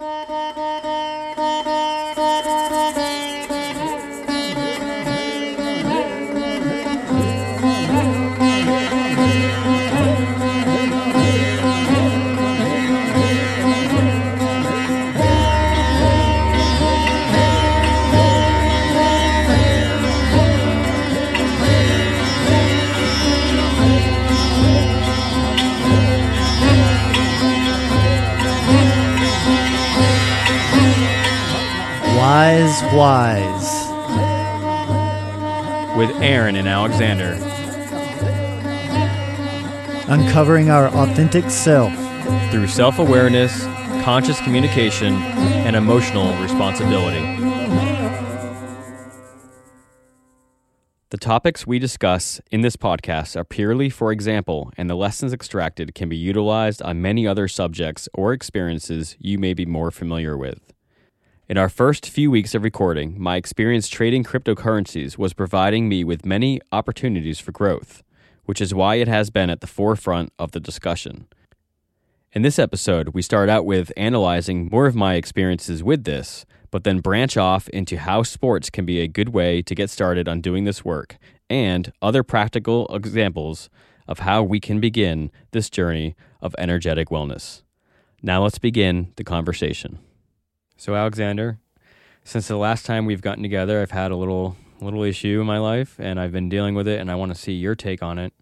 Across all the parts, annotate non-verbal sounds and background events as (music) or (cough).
Wise Wise. with Aaron and Alexander. Uncovering our authentic self. through self awareness, conscious communication, and emotional responsibility. The topics we discuss in this podcast are purely for example, and the lessons extracted can be utilized on many other subjects or experiences you may be more familiar with. In our first few weeks of recording, my experience trading cryptocurrencies was providing me with many opportunities for growth, which is why it has been at the forefront of the discussion. In this episode, we start out with analyzing more of my experiences with this, but then branch off into how sports can be a good way to get started on doing this work and other practical examples of how we can begin this journey of energetic wellness. Now let's begin the conversation. So Alexander, since the last time we've gotten together, I've had a little little issue in my life and I've been dealing with it and I want to see your take on it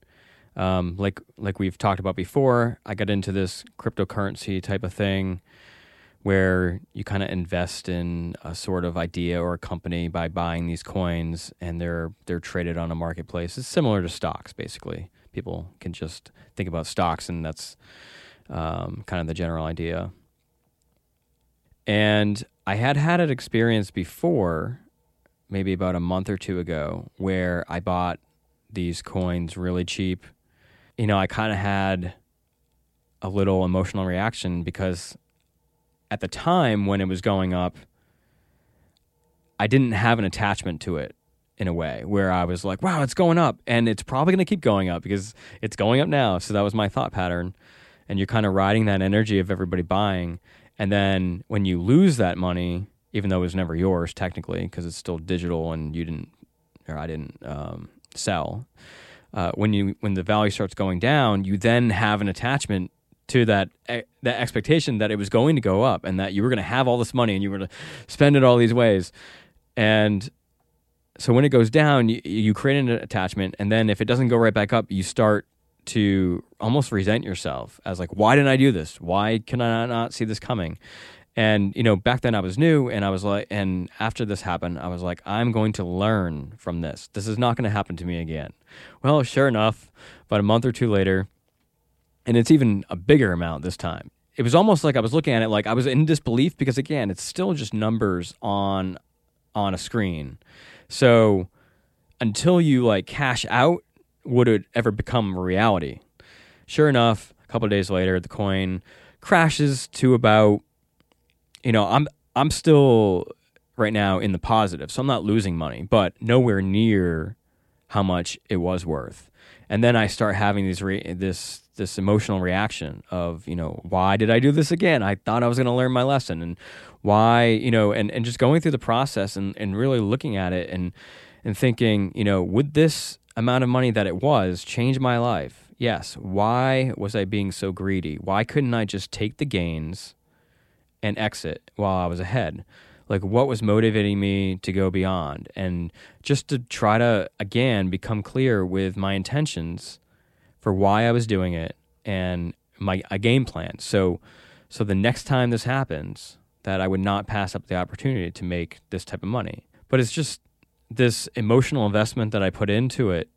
um, like like we've talked about before, I got into this cryptocurrency type of thing where you kind of invest in a sort of idea or a company by buying these coins and they're they're traded on a marketplace. It's similar to stocks basically. People can just think about stocks and that's um, kind of the general idea. And I had had an experience before, maybe about a month or two ago, where I bought these coins really cheap you know, I kind of had a little emotional reaction because at the time when it was going up, I didn't have an attachment to it in a way where I was like, wow, it's going up and it's probably going to keep going up because it's going up now. So that was my thought pattern. And you're kind of riding that energy of everybody buying. And then when you lose that money, even though it was never yours technically, because it's still digital and you didn't, or I didn't um, sell, uh, when you when the value starts going down, you then have an attachment to that that expectation that it was going to go up and that you were going to have all this money and you were going to spend it all these ways. And so when it goes down, you, you create an attachment, and then if it doesn't go right back up, you start to almost resent yourself as like, why didn't I do this? Why can I not see this coming? And you know, back then I was new, and I was like, and after this happened, I was like, I'm going to learn from this. This is not going to happen to me again. Well, sure enough, about a month or two later, and it's even a bigger amount this time. It was almost like I was looking at it like I was in disbelief because again, it's still just numbers on on a screen. So until you like cash out, would it ever become reality? Sure enough, a couple days later, the coin crashes to about you know, I'm I'm still right now in the positive, so I'm not losing money, but nowhere near how much it was worth. And then I start having these re- this this emotional reaction of you know why did I do this again? I thought I was going to learn my lesson, and why you know, and and just going through the process and and really looking at it and and thinking you know would this amount of money that it was changed my life? Yes. Why was I being so greedy? Why couldn't I just take the gains? and exit while I was ahead. Like what was motivating me to go beyond and just to try to again become clear with my intentions for why I was doing it and my a game plan. So so the next time this happens that I would not pass up the opportunity to make this type of money. But it's just this emotional investment that I put into it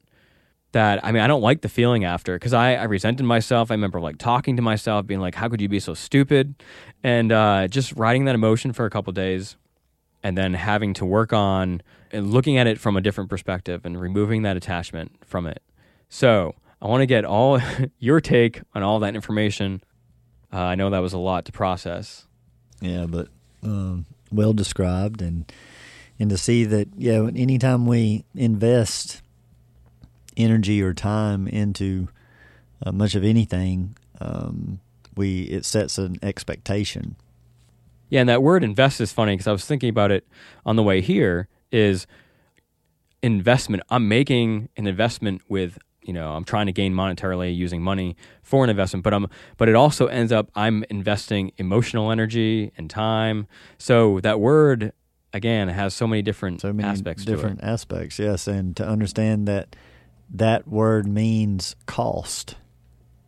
that I mean I don't like the feeling after because I, I resented myself. I remember like talking to myself, being like, "How could you be so stupid?" And uh, just riding that emotion for a couple days, and then having to work on and looking at it from a different perspective and removing that attachment from it. So I want to get all (laughs) your take on all that information. Uh, I know that was a lot to process. Yeah, but um, well described, and and to see that yeah, anytime we invest energy or time into uh, much of anything, um, we it sets an expectation, Yeah, and that word invest is funny because I was thinking about it on the way here is investment. I'm making an investment with, you know, I'm trying to gain monetarily using money for an investment, but I'm but it also ends up I'm investing emotional energy and time. So that word again it has so many different so many aspects different aspects yes and to understand that that word means cost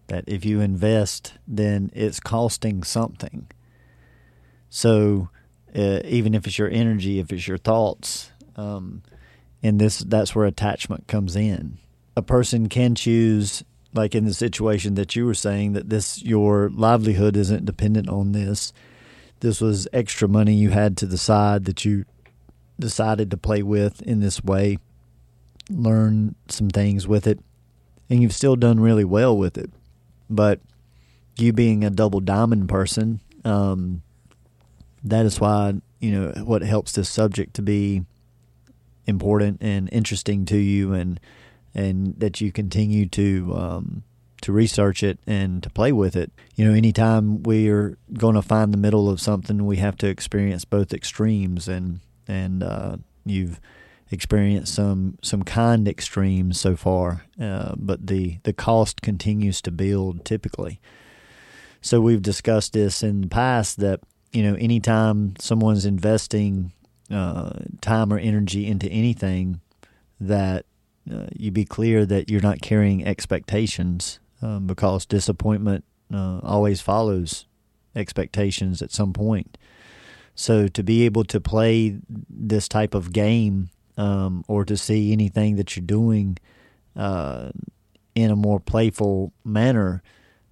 that if you invest then it's costing something. So uh, even if it's your energy if it's your thoughts um, and this that's where attachment comes in. A person can choose like in the situation that you were saying that this your livelihood isn't dependent on this this was extra money you had to the side that you decided to play with in this way, learn some things with it, and you've still done really well with it. But you being a double diamond person, um, that is why, you know, what helps this subject to be important and interesting to you and and that you continue to um, to research it and to play with it. You know, anytime we're going to find the middle of something, we have to experience both extremes, and and uh, you've experienced some some kind extremes so far, uh, but the the cost continues to build typically. So we've discussed this in the past that you know anytime someone's investing uh, time or energy into anything, that uh, you be clear that you're not carrying expectations um, because disappointment uh, always follows expectations at some point. So to be able to play this type of game um, or to see anything that you're doing uh, in a more playful manner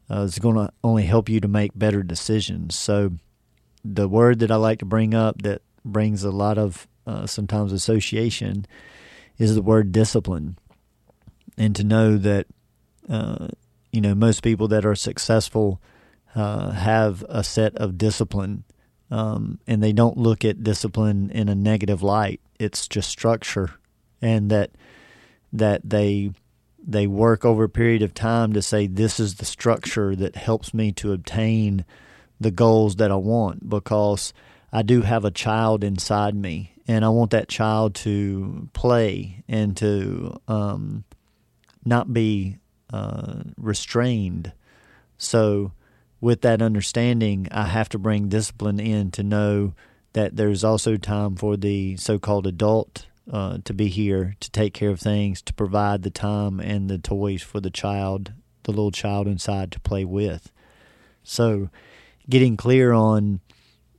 uh, is going to only help you to make better decisions. So the word that I like to bring up that brings a lot of uh, sometimes association is the word discipline, and to know that uh, you know, most people that are successful uh, have a set of discipline, um, and they don't look at discipline in a negative light. It's just structure, and that that they they work over a period of time to say this is the structure that helps me to obtain the goals that I want because I do have a child inside me and I want that child to play and to um, not be uh, restrained. So, with that understanding, I have to bring discipline in to know that there's also time for the so called adult uh, to be here to take care of things, to provide the time and the toys for the child, the little child inside to play with. So, getting clear on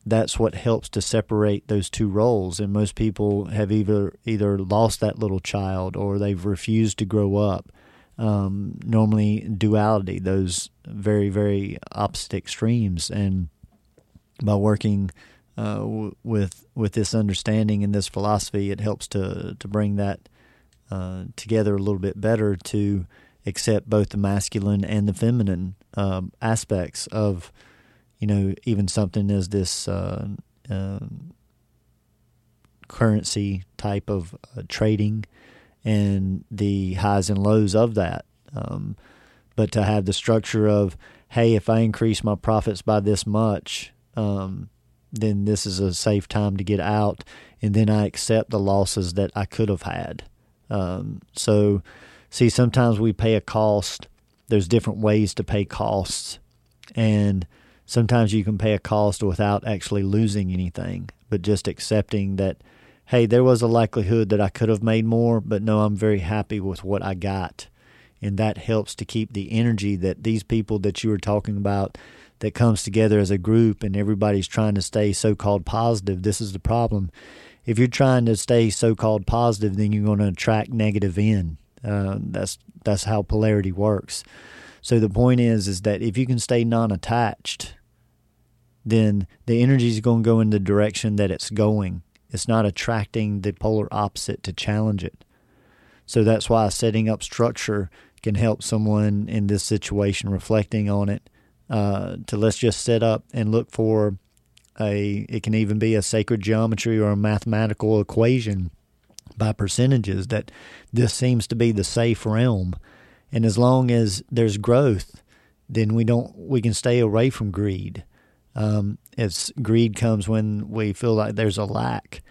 that's what helps to separate those two roles and most people have either either lost that little child or they've refused to grow up um, normally duality, those very, very opposite extremes. And by working uh, w- with with this understanding and this philosophy, it helps to to bring that uh, together a little bit better to accept both the masculine and the feminine um, aspects of, you know, even something as this uh, um, currency type of uh, trading and the highs and lows of that. Um, but to have the structure of, hey, if I increase my profits by this much, um, then this is a safe time to get out, and then I accept the losses that I could have had. Um, so, see, sometimes we pay a cost. There's different ways to pay costs, and sometimes you can pay a cost without actually losing anything, but just accepting that hey, there was a likelihood that I could have made more, but no, I'm very happy with what I got. And that helps to keep the energy that these people that you were talking about that comes together as a group and everybody's trying to stay so called positive. This is the problem. If you're trying to stay so called positive, then you're going to attract negative in. Uh, that's that's how polarity works. So the point is, is that if you can stay non-attached, then the energy is going to go in the direction that it's going it's not attracting the polar opposite to challenge it. So that's why setting up structure can help someone in this situation reflecting on it uh, to let's just set up and look for a it can even be a sacred geometry or a mathematical equation by percentages that this seems to be the safe realm and as long as there's growth then we don't we can stay away from greed Um, it's greed comes when we feel like there's a lack.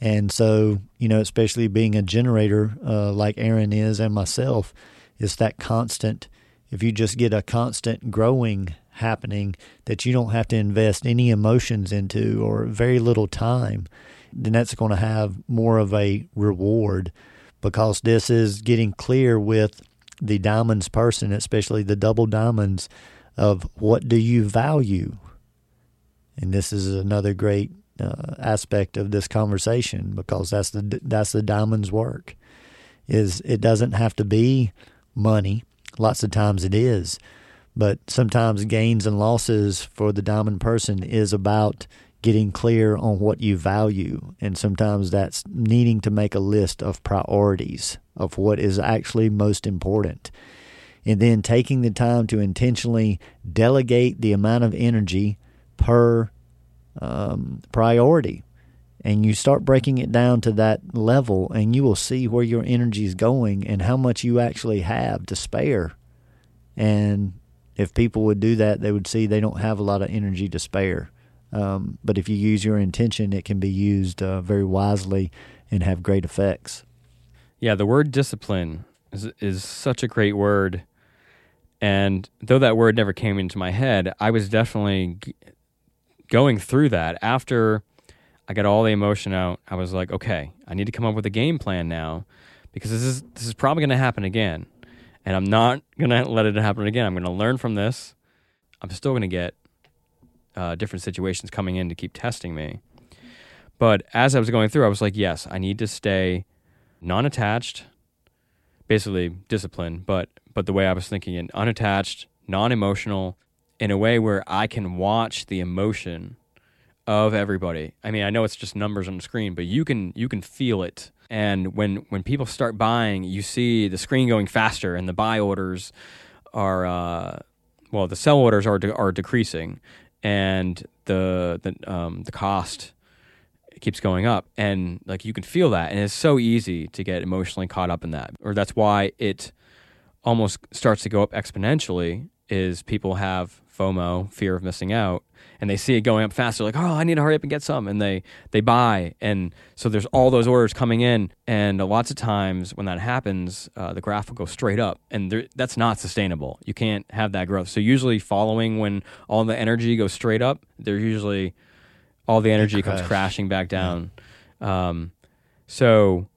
And so, you know, especially being a generator uh, like Aaron is and myself, it's that constant. If you just get a constant growing happening that you don't have to invest any emotions into or very little time, then that's going to have more of a reward because this is getting clear with the diamonds person, especially the double diamonds, of what do you value? And this is another great uh, aspect of this conversation because that's the that's the diamonds work. Is it doesn't have to be money. Lots of times it is, but sometimes gains and losses for the diamond person is about getting clear on what you value. And sometimes that's needing to make a list of priorities of what is actually most important. And then taking the time to intentionally delegate the amount of energy per um, priority. And you start breaking it down to that level, and you will see where your energy is going and how much you actually have to spare. And if people would do that, they would see they don't have a lot of energy to spare. Um, but if you use your intention, it can be used uh, very wisely and have great effects. Yeah, the word discipline is is such a great word, and though that word never came into my head, I was definitely going through that after I got all the emotion out. I was like, okay, I need to come up with a game plan now because this is this is probably going to happen again, and I'm not going (laughs) to let it happen again. I'm going to learn from this. I'm still going to get uh, different situations coming in to keep testing me. But as I was going through, I was like, yes, I need to stay non-attached, basically disciplined, but but the way I was thinking it, unattached, non-emotional, in a way where I can watch the emotion of everybody. I mean, I know it's just numbers on the screen, but you can you can feel it. And when when people start buying, you see the screen going faster, and the buy orders are uh, well, the sell orders are de- are decreasing, and the the um, the cost keeps going up, and like you can feel that, and it's so easy to get emotionally caught up in that, or that's why it almost starts to go up exponentially. Is people have FOMO, fear of missing out, and they see it going up faster, like, oh, I need to hurry up and get some, and they they buy, and so there's all those orders coming in, and lots of times when that happens, uh, the graph will go straight up, and there, that's not sustainable. You can't have that growth. So usually, following when all the energy goes straight up, there's usually all the energy comes crashing back down. Yeah. Um, so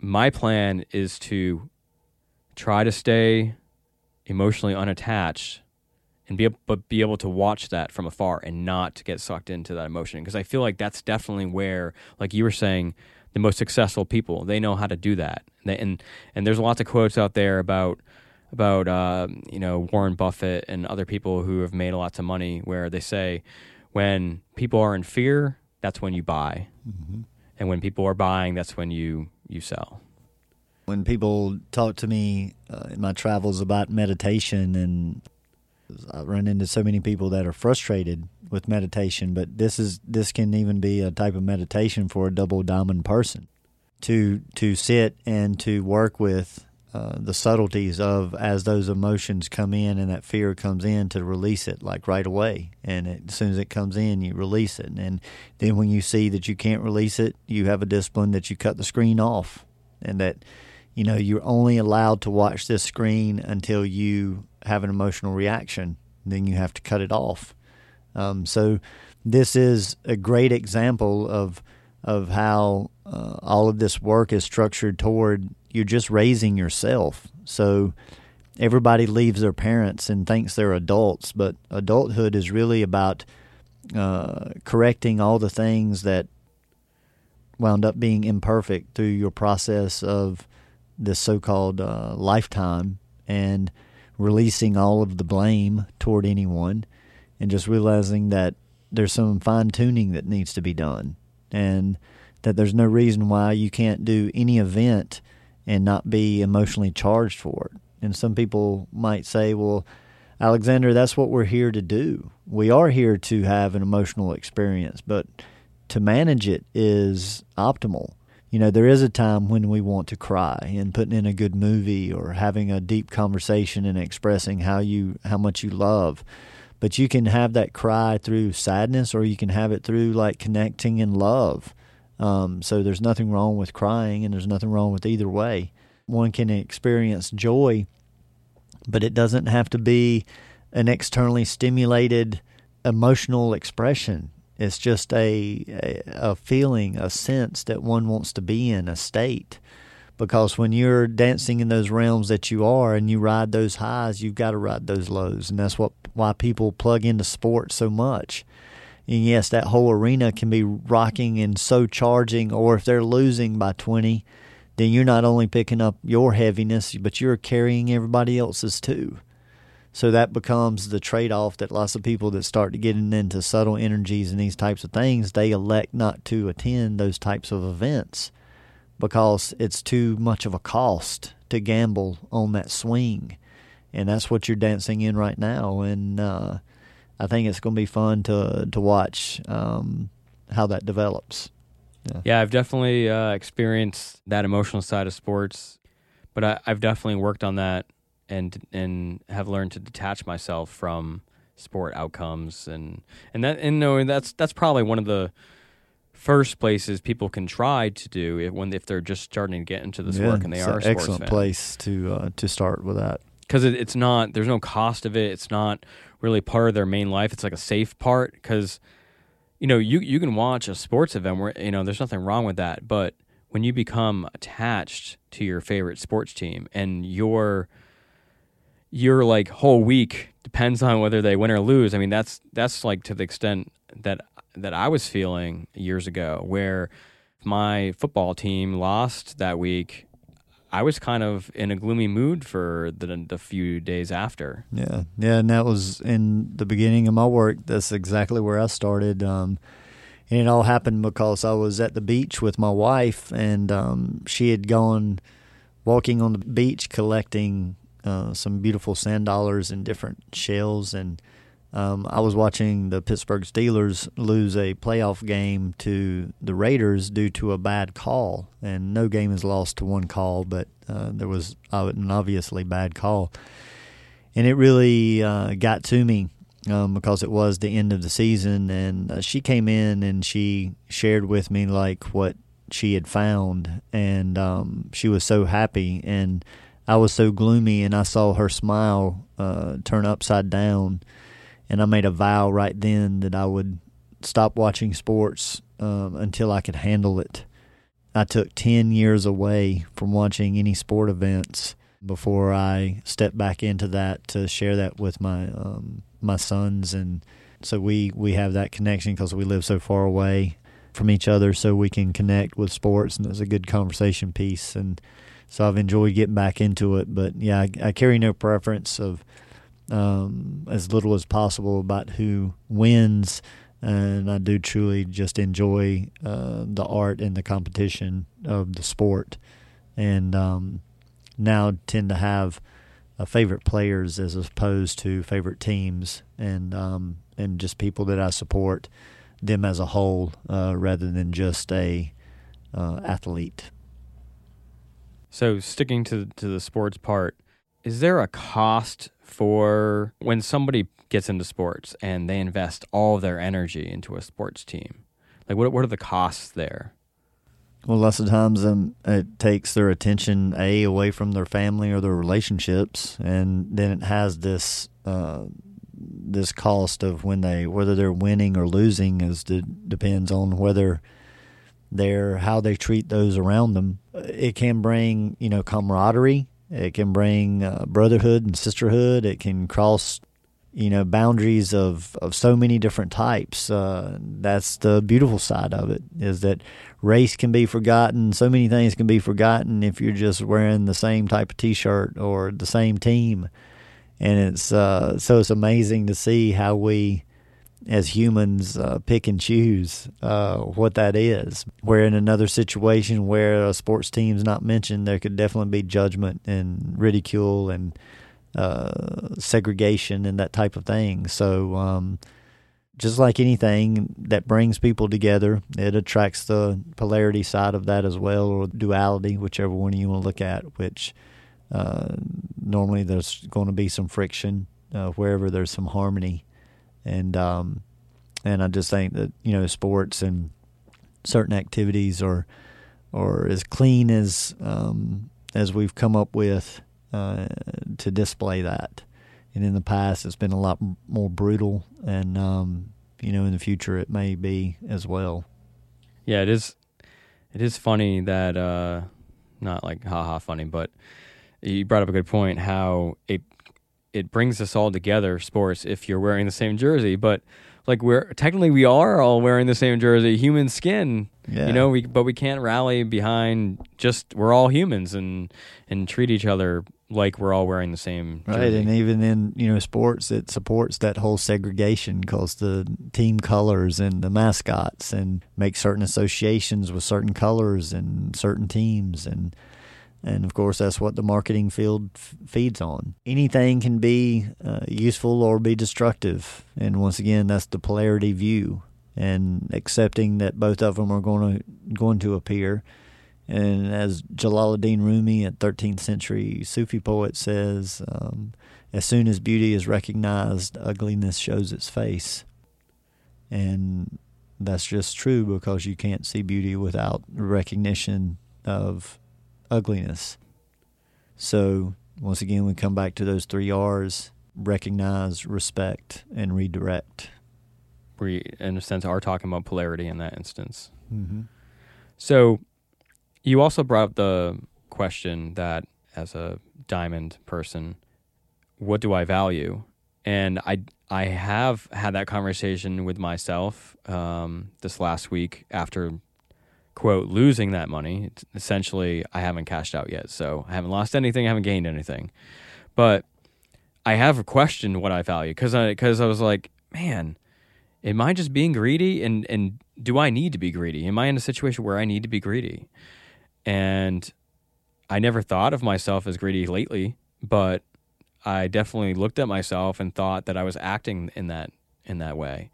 my plan is to try to stay emotionally unattached and be able, but be able to watch that from afar and not get sucked into that emotion because I feel like that's definitely where like you were saying the most successful people they know how to do that. And and, and there's lots of quotes out there about about uh, you know Warren Buffett and other people who have made lots of money where they say when people are in fear that's when you buy. Mm-hmm. and when people are buying that's when you you sell. When people talk to me uh, in my travels about meditation and I run into so many people that are frustrated with meditation, but this is this can even be a type of meditation for a double diamond person. To to sit and to work with uh, the subtleties of as those emotions come in and that fear comes in to release it like right away. And it, as soon as it comes in you release it. And then when you see that you can't release it you have a discipline that you cut the screen off. And that you know you're only allowed to watch this screen until you have an emotional reaction then you have to cut it off. Um, so this is a great example of of how uh, all of this work is structured toward you're just raising yourself. So everybody leaves their parents and thinks they're adults but adulthood is really about uh, correcting all the things that wound up being imperfect through your process of this so-called uh, lifetime. And releasing all of the blame toward anyone and just realizing that there's some fine tuning that needs to be done and that there's no reason why you can't do any event and not be emotionally charged for it. And some people might say, well, Alexander, that's what we're here to do. We are here to have an emotional experience, but to manage it is optimal you know, there is a time when we want to cry and putting in a good movie or having a deep conversation and expressing how you how much you love. but you can have that cry through sadness or you can have it through like connecting in love. Um, so there's nothing wrong with crying and there's nothing wrong with either way. One can experience joy, but it doesn't have to be an externally stimulated emotional expression. It's just a, a, a feeling, a sense that one wants to be in, a state. Because when you're dancing in those realms that you are and you ride those highs, you've got to ride those lows. And that's what why people plug into sports so much. And yes, that whole arena can be rocking and so charging, or if they're losing by 20, then you're not only picking up your heaviness, but you're carrying everybody else's too. So that becomes the trade off that lots of people that start to get into subtle energies and these types of things, they elect not to attend those types of events because it's too much of a cost to gamble on that swing. And that's what you're dancing in right now. And uh, I think it's going to be fun to to watch um, how that develops. Yeah, yeah I've definitely uh, experienced that emotional side of sports, but I, I've definitely worked on that and and have learned to detach myself from sport outcomes. And and that and knowing that's that's probably one of the first places people can try to do if, when if they're just starting to get into this yeah, work and they are an excellent place to uh, to start with that. Because it, it's not there's no cost of it. It's not really part of their main life. It's like a safe part. Because you know you you can watch a sports event where you know there's nothing wrong with that. But when you become attached to your favorite sports team and you're your like whole week depends on whether they win or lose. I mean, that's that's like to the extent that that I was feeling years ago, where my football team lost that week. I was kind of in a gloomy mood for the, the few days after. Yeah, yeah, and that was in the beginning of my work. That's exactly where I started. Um, and it all happened because I was at the beach with my wife, and um, she had gone walking on the beach collecting uh, some beautiful sand dollars and different shells. And um, I was watching the Pittsburgh Steelers lose a playoff game to the Raiders due to a bad call. And no game is lost to one call, but uh, there was an obviously bad call. And it really uh, got to me um, because it was the end of the season. And uh, she came in and she shared with me like what she had found, and um, she was so happy. And I was so gloomy, and I saw her smile uh, turn upside down, and I made a vow right then that I would stop watching sports um, until I could handle it. I took ten years away from watching any sport events before I stepped back into that to share that with my um, my sons, and so we we have that connection because we live so far away from each other, so we can connect with sports, and it's a good conversation piece. And so I've enjoyed getting back into it. But yeah, I, I carry no preference of um, as little as possible about who wins, and I do truly just enjoy uh, the art and the competition of the sport, and um, now tend to have uh, favorite players as opposed to favorite teams, and um, and just people that I support them as a whole uh, rather than just a uh, athlete. So sticking to to the sports part, is there a cost for when somebody gets into sports and they invest all their energy into a sports team? Like what what are the costs there? Well, lots of times um, it takes their attention a away from their family or their relationships, and then it has this uh, this cost of when they whether they're winning or losing is the, depends on whether their how they treat those around them. It can bring you know camaraderie. It can bring uh, brotherhood and sisterhood. It can cross you know boundaries of of so many different types. Uh, that's the beautiful side of it is that race can be forgotten. So many things can be forgotten if you're just wearing the same type of T-shirt or the same team. And it's uh, so it's amazing to see how we as humans uh, pick and choose uh, what that is. Where in another situation where a sports team's not mentioned, there could definitely be judgment and ridicule and uh, segregation and that type of thing. So, um, just like anything that brings people together, it attracts the polarity side of that as well, or duality, whichever one you want to look at. Which uh, normally there's going to be some friction uh, wherever there's some harmony and um, and I just think that you know sports and certain activities are are as clean as um, as we've come up with uh, to display that. And in the past, it's been a lot more brutal, and um, you know, in the future, it may be as well. Yeah, it is. It is funny that uh, not like haha funny, but you brought up a good point. How it it brings us all together, sports. If you're wearing the same jersey, but like we're technically we are all wearing the same jersey, human skin. Yeah. You know, we but we can't rally behind just we're all humans and and treat each other like we're all wearing the same right and even in you know sports it supports that whole segregation because the team colors and the mascots and make certain associations with certain colors and certain teams and and of course that's what the marketing field f- feeds on. Anything can be uh, useful or be destructive. And once again that's the polarity view and accepting that both of them are going to going to appear. And as Jalaluddin Rumi, a 13th century Sufi poet, says, um, as soon as beauty is recognized, ugliness shows its face. And that's just true because you can't see beauty without recognition of ugliness. So, once again, we come back to those three R's recognize, respect, and redirect. we, in a sense, are talking about polarity in that instance. Mm-hmm. So, you also brought up the question that, as a diamond person, what do I value? And I, I have had that conversation with myself um, this last week after, quote, losing that money. It's essentially, I haven't cashed out yet. So, I haven't lost anything, I haven't gained anything. But I have questioned what I value because I, cause I was like, man, am I just being greedy? And, and do I need to be greedy? Am I in a situation where I need to be greedy? And I never thought of myself as greedy lately, but I definitely looked at myself and thought that I was acting in that in that way.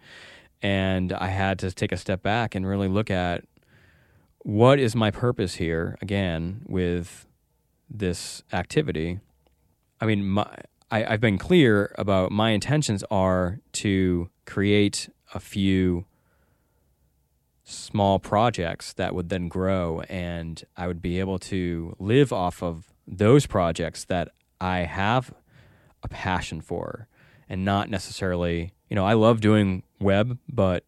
And I had to take a step back and really look at what is my purpose here again with this activity. I mean, my, I, I've been clear about my intentions are to create a few small projects that would then grow and I would be able to live off of those projects that I have a passion for and not necessarily, you know, I love doing web, but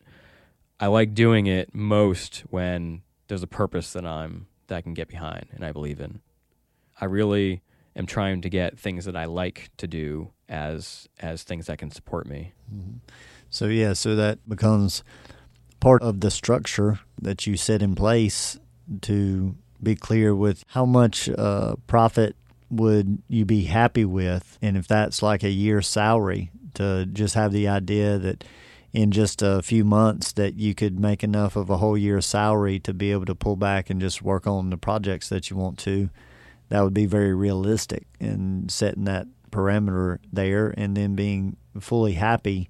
I like doing it most when there's a purpose that I'm that I can get behind and I believe in. I really am trying to get things that I like to do as as things that can support me. So yeah, so that becomes part of the structure that you set in place to be clear with how much uh, profit would you be happy with, and if that's like a year's salary, to just have the idea that in just a few months that you could make enough of a whole year's salary to be able to pull back and just work on the projects that you want to. That would be very realistic and setting that parameter there, and then being fully happy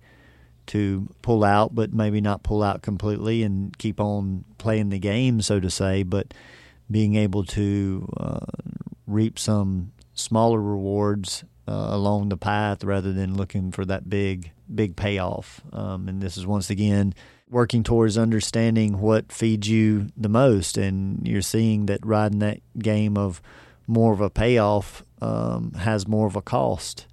to pull out, but maybe not pull out completely and keep on playing the game, so to say, but being able to uh, reap some smaller rewards uh, along the path rather than looking for that big, big payoff. Um, and this is once again working towards understanding what feeds you the most. And you're seeing that riding that game of more of a payoff um, has more of a cost.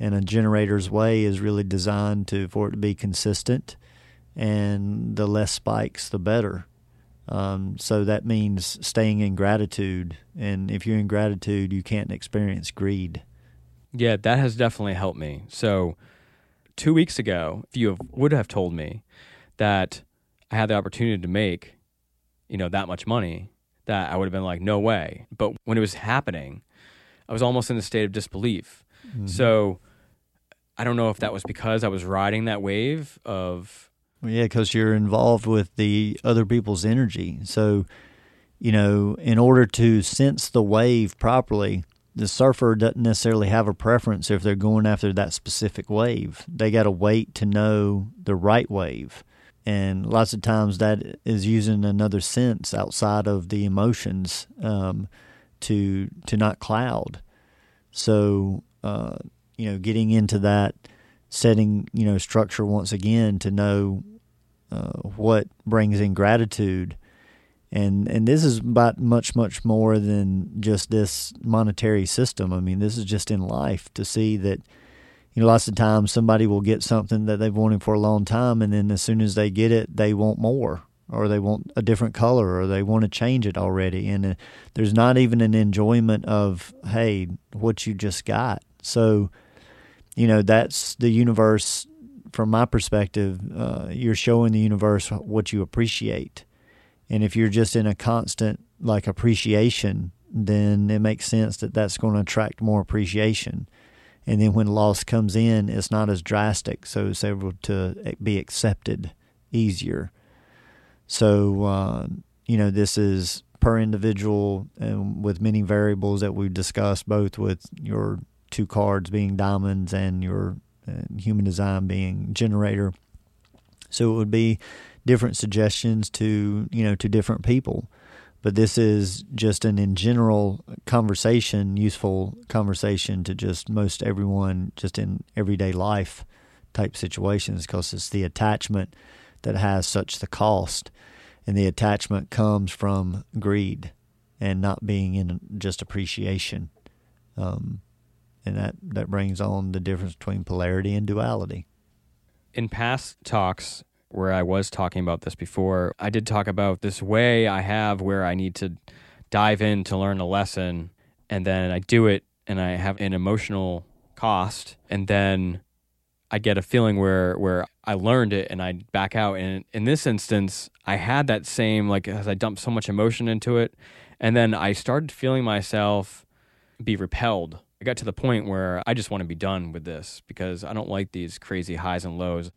And a generator's way is really designed to for it to be consistent. And the less spikes the better. Um, so that means staying in gratitude. And if you're in gratitude you can't experience greed Yeah, that has definitely helped me. So, two weeks ago, if you have, would have told me that I had the opportunity to make, you know, that much money, that I would have been like, no way. But when it was happening, I was almost in a state of disbelief. Mm-hmm. So, I don't know if that was because I was riding that wave of, Well, yeah, because you're involved with the other people's energy. So, you know, in order to sense the wave properly, the surfer doesn't necessarily have a preference if they're going after that specific wave. They got to wait to know the right wave. And lots of times that is using another sense outside of the emotions um, to to not cloud. So, uh, you know, getting into that setting you know structure once again to know uh, what brings in gratitude and and this is about much much more than just this monetary system. I mean this is just in life to see that you know lots of times somebody will get something that they've wanted for a long time and then as soon as they get it they want more or they want a different color or they want to change it already. And uh, there's not even an enjoyment of hey what you just got. So you know that's the universe from my perspective uh, you're showing the universe what you appreciate and if you're just in a constant like appreciation then it makes sense that that's going to attract more appreciation and then when loss comes in it's not as drastic so it's able to be accepted easier so uh, you know this is per individual and with many variables that we've discussed both with your two cards being diamonds and your uh, human design being generator. So it would be different suggestions to you know to different people. But this is just an in general conversation, useful conversation to just most everyone, just in everyday life type situations, because it's the attachment that has such the cost, and the attachment comes from greed and not being in just appreciation. Um, and that that brings on the difference between polarity and duality. In past talks where I was talking about this before, I did talk about this way I have where I need to dive in to learn a lesson and then I do it and I have an emotional cost and then I get a feeling where where I learned it and I back out and in this instance I had that same like as I dumped so much emotion into it and then I started feeling myself be repelled I got to the point where I just want to be done with this because I don't like these crazy highs and lows.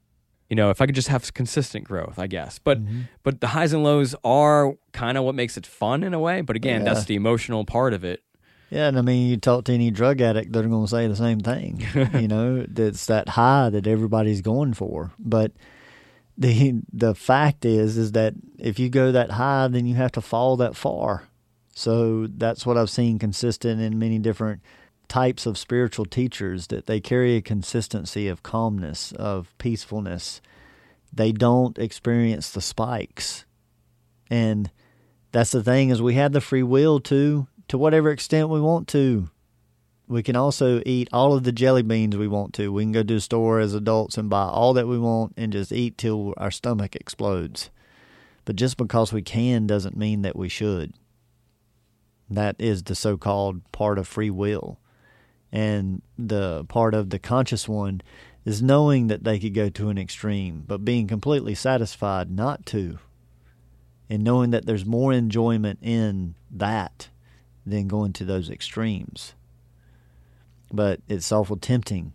You know, if I could just have consistent growth, I guess. But mm-hmm. but the highs and lows are kind of what makes it fun in a way. But again, yeah. that's the emotional part of it. Yeah, and I mean, you talk to any drug addict, they're going to say the same thing. (laughs) you know, it's that high that everybody's going for. But the the fact is, is that if you go that high, then you have to fall that far. So that's what I've seen consistent in many different types of spiritual teachers that they carry a consistency of calmness, of peacefulness. They don't experience the spikes. And that's the thing is we have the free will to to whatever extent we want to. We can also eat all of the jelly beans we want to. We can go to the store as adults and buy all that we want and just eat till our stomach explodes. But just because we can doesn't mean that we should. That is the so called part of free will. And the part of the conscious one is knowing that they could go to an extreme, but being completely satisfied not to. And knowing that there's more enjoyment in that than going to those extremes. But it's awful tempting.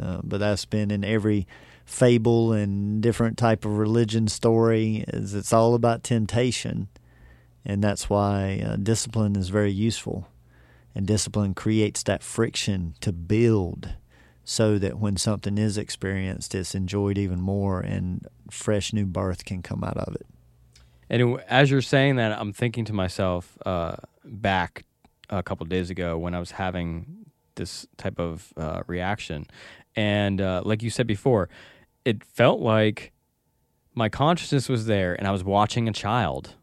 Uh, but that's been in every fable and different type of religion story is it's all about temptation and that's why uh, discipline is very useful and discipline creates that friction to build so that when something is experienced, it's enjoyed even more and fresh new birth can come out of it. And as you're saying that, I'm thinking to myself uh, back a couple days ago when I was having this type of uh, reaction. And uh, like you said before, it felt like my consciousness was there and I was watching a child.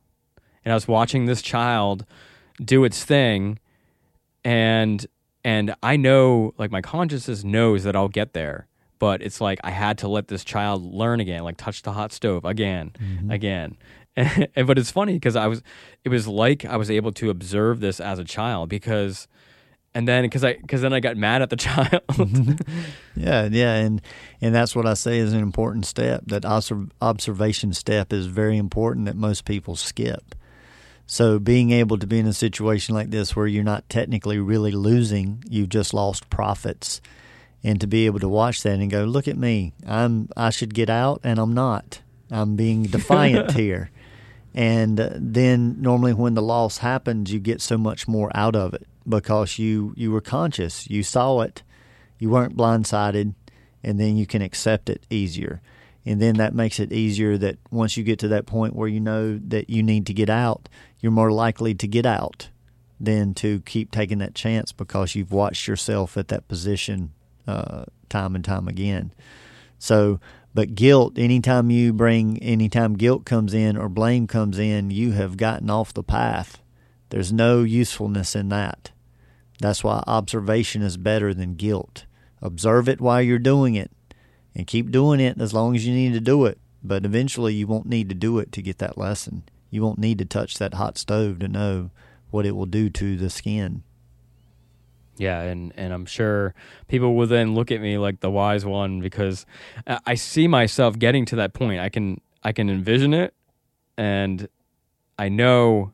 And I was watching this child do its thing and and I know like my consciousness knows that I'll get there, but it's like I had to let this child learn again, like touch the hot stove again, mm-hmm. again. And, (laughs) and, but it's funny because I was it was like I was able to observe this as a child because and then because I because then I got mad at the (laughs) child. yeah, yeah, and and that's what I say is an important step. That observation step is very important that most people skip. So being able to be in a situation like this where you're not technically really losing, you've just lost profits, and to be able to watch that and go, look at me, I'm I should get out and I'm not. I'm being (laughs) defiant here. And uh, then normally when the loss happens, you get so much more out of it because you you were conscious, you saw it, you weren't blindsided, and then you can accept it easier and then that makes it easier that once you get to that point where you know that you need to get out, you're more likely to get out than to keep taking that chance because you've watched yourself at that position uh, time and time again. So, but guilt, anytime you bring, anytime guilt comes in or blame comes in, you have gotten off the path. There's no usefulness in that. That's why observation is better than guilt. Observe it while you're doing it and keep doing it as long as you need to do it. But eventually, you won't need to do it to get that lesson. You won't need to touch that hot stove to know what it will do to the skin. Yeah, and, and I'm sure people will then look at me like the wise one because I see myself getting to that point. I can I can envision it, and I know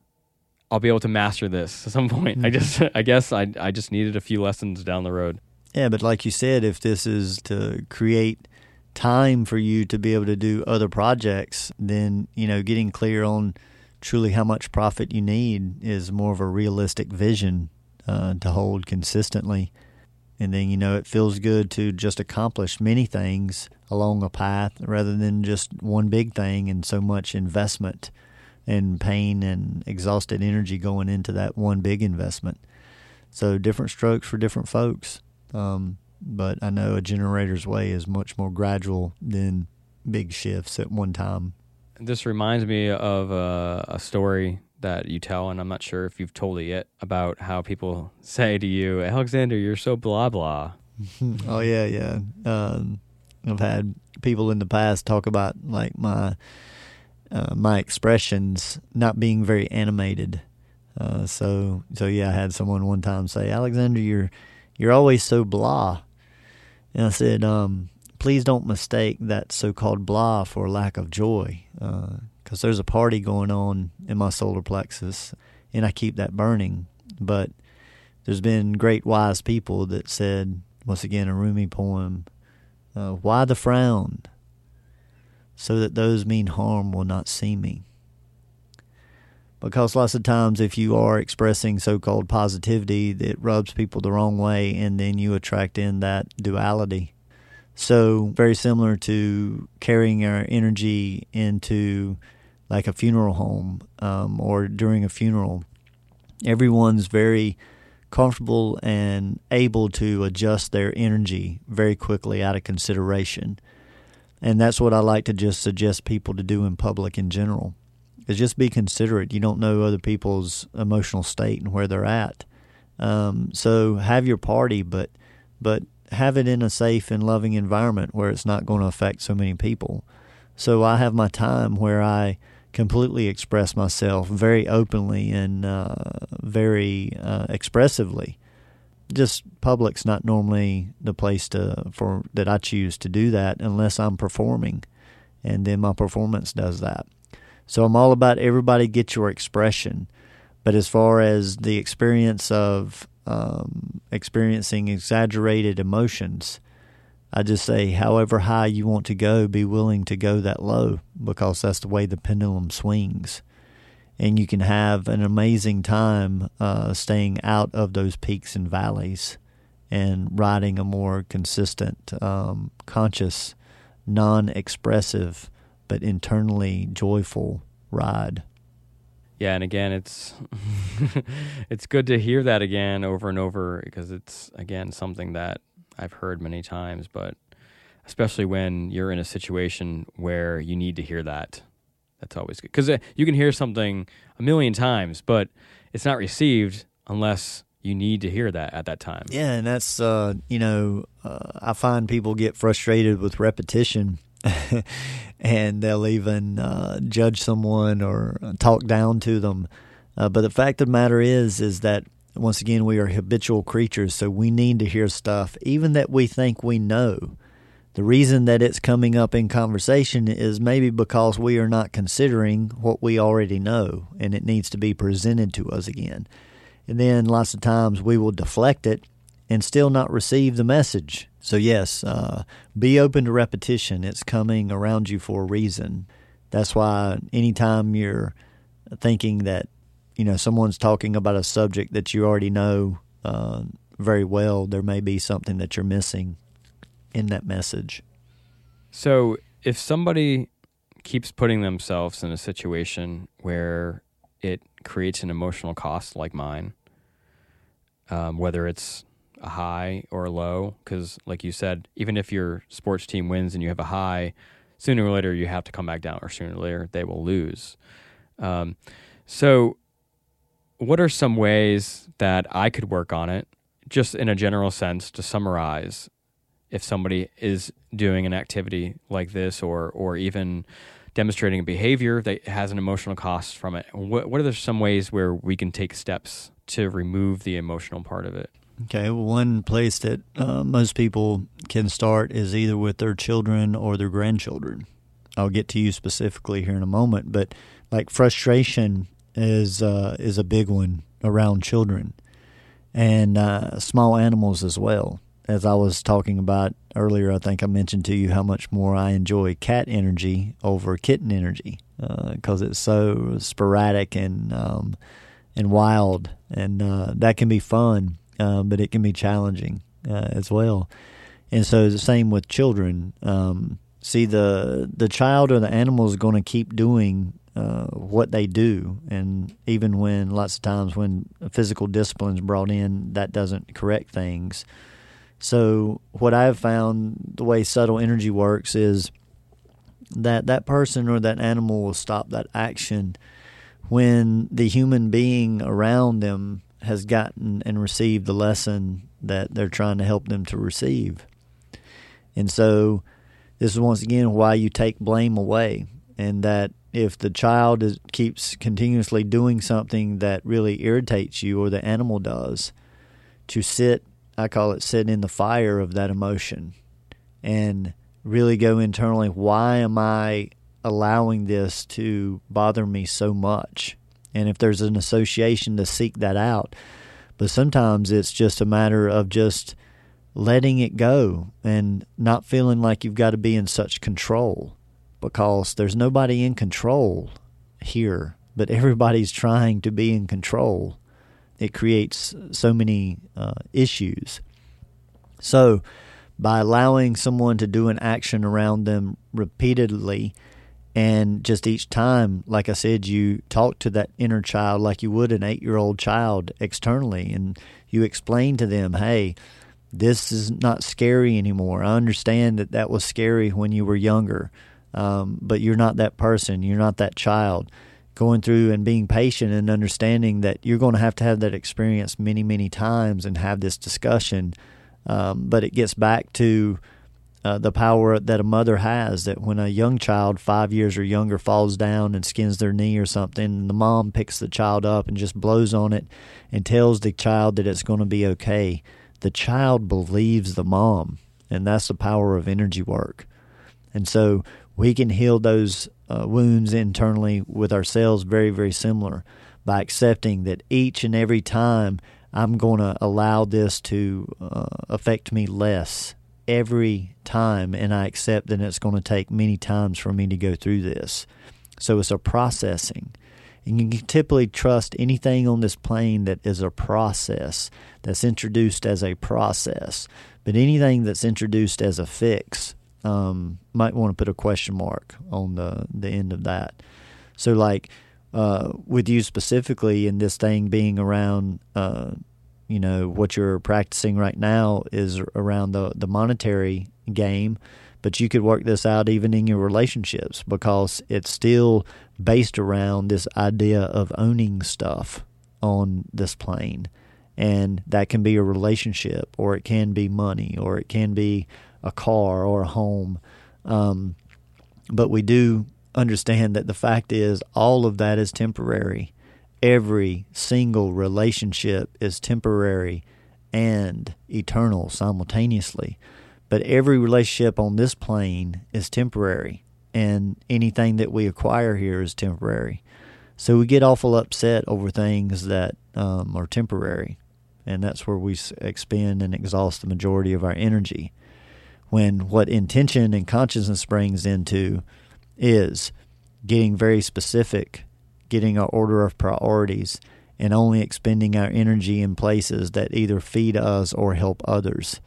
I'll be able to master this at some point. Mm-hmm. I just (laughs) I guess I I just needed a few lessons down the road. Yeah, but like you said, if this is to create time for you to be able to do other projects, then you know getting clear on truly how much profit you need is more of a realistic vision uh, to hold consistently. And then, you know, it feels good to just accomplish many things along a path rather than just one big thing and so much investment and pain and exhausted energy going into that one big investment. So, different strokes for different folks. Um, but I know a generator's way is much more gradual than big shifts at one time. This reminds me of a, a story that you tell, and I'm not sure if you've told it yet, about how people (laughs) say to you, Alexander, you're so blah blah. (laughs) oh yeah, yeah. Um, I've had people in the past talk about like my uh, my expressions not being very animated. Uh, so so yeah, I had someone one time say, Alexander, you're you're always so blah, and I said, um, please don't mistake that so-called blah for lack of joy. Uh, because there's a party going on in my solar plexus, and I keep that burning. But there's been great wise people that said, once again, a Rumi poem, uh, why the frown? So that those mean harm will not see me. Because lots of times, if you are expressing so called positivity, it rubs people the wrong way, and then you attract in that duality. So, very similar to carrying our energy into like a funeral home um, or during a funeral, everyone's very comfortable and able to adjust their energy very quickly out of consideration. And that's what I like to just suggest people to do in public in general. Is just be considerate. You don't know other people's emotional state and where they're at. Um, so have your party, but but have it in a safe and loving environment where it's not going to affect so many people. So I have my time where I completely express myself very openly and uh, very uh, expressively. Just public's not normally the place to for that I choose to do that unless I'm performing, and then my performance does that. So I'm all about everybody get your expression, but as far as the experience of um, experiencing exaggerated emotions, I just say, however high you want to go, be willing to go that low because that's the way the pendulum swings. And you can have an amazing time uh, staying out of those peaks and valleys and riding a more consistent, um, conscious, non expressive, but internally joyful ride. Yeah, and again, it's (laughs) it's good to hear that again over and over because it's again something that I've heard many times, but especially when you're in a situation where you need to hear that. That's always good because uh, you can hear something a million times, but it's not received unless you need to hear that at that time. Yeah, and that's uh, you know uh, I find people get frustrated with repetition, (laughs) and they'll even uh, judge someone or talk down to them. Uh, but the fact of the matter is, is that once again, we are habitual creatures, so we need to hear stuff, even that we think we know. The reason that it's coming up in conversation is maybe because we are not considering what we already know, and it needs to be presented to us again. And then lots of times we will deflect it and still not receive the message. So, yes, uh, be open to repetition. It's coming around you for a reason. That's why anytime you're thinking that you know someone's talking about a subject that you already know uh, very well, there may be something that you're missing in that message. So, if somebody keeps putting themselves in a situation where it creates an emotional cost like mine, um, whether it's a high or a low because, like you said, even if your sports team wins and you have a high, sooner or later you have to come back down, or sooner or later they will lose. Um, so, what are some ways that I could work on it, just in a general sense, to summarize? If somebody is doing an activity like this, or or even demonstrating a behavior that has an emotional cost from it, what what are some ways where we can take steps to remove the emotional part of it? Okay, well, one place that uh, most people can start is either with their children or their grandchildren. I'll get to you specifically here in a moment, but like frustration is uh, is a big one around children and uh, small animals as well. As I was talking about earlier, I think I mentioned to you how much more I enjoy cat energy over kitten energy because uh, it's so sporadic and um, and wild, and uh, that can be fun, uh, but it can be challenging uh, as well. And so the same with children. Um, see, the the child or the animal is going to keep doing uh, what they do, and even when lots of times when physical discipline is brought in, that doesn't correct things. So what I've found, the way subtle energy works is that that person or that animal will stop that action when the human being around them has gotten and received the lesson that they're trying to help them to receive. And so this is once again why you take blame away and that if the child is, keeps continuously doing something that really irritates you or the animal does to sit I call it sitting in the fire of that emotion and really go internally why am I allowing this to bother me so much. And if there's an association to seek that out. But sometimes it's just a matter of just letting it go and not feeling like you've got to be in such control because there's nobody in control here, but everybody's trying to be in control. It creates so many uh, issues. So, by allowing someone to do an action around them repeatedly, and just each time, like I said, you talk to that inner child like you would an eight year old child externally, and you explain to them, hey, this is not scary anymore. I understand that that was scary when you were younger, um, but you're not that person. You're not that child. Going through and being patient and understanding that you're going to have to have that experience many, many times and have this discussion. Um, but it gets back to uh, the power that a mother has that when a young child, five years or younger, falls down and skins their knee or something, the mom picks the child up and just blows on it and tells the child that it's going to be okay. The child believes the mom, and that's the power of energy work. And so we can heal those uh, wounds internally with ourselves very, very similar by accepting that each and every time I'm going to allow this to uh, affect me less every time, and I accept that it's going to take many times for me to go through this. So it's a processing. And you can typically trust anything on this plane that is a process, that's introduced as a process. But anything that's introduced as a fix, um, might want to put a question mark on the, the end of that. So, like uh, with you specifically, in this thing being around uh, you know what you're practicing right now is around the the monetary game but you could work this out even in your relationships because it's still based around this idea of owning stuff on this plane. And that can be a relationship or it can be money or it can be a car or a home. Um, but we do understand that the fact is all of that is temporary every single relationship is temporary and eternal simultaneously. But every relationship on this plane is temporary, and anything that we acquire here is temporary. So we get awful upset over things that um, are temporary, and that's where we expend and exhaust the majority of our energy. When what intention and consciousness brings into is getting very specific getting our order of priorities and only expending our energy in places that either feed us or help others.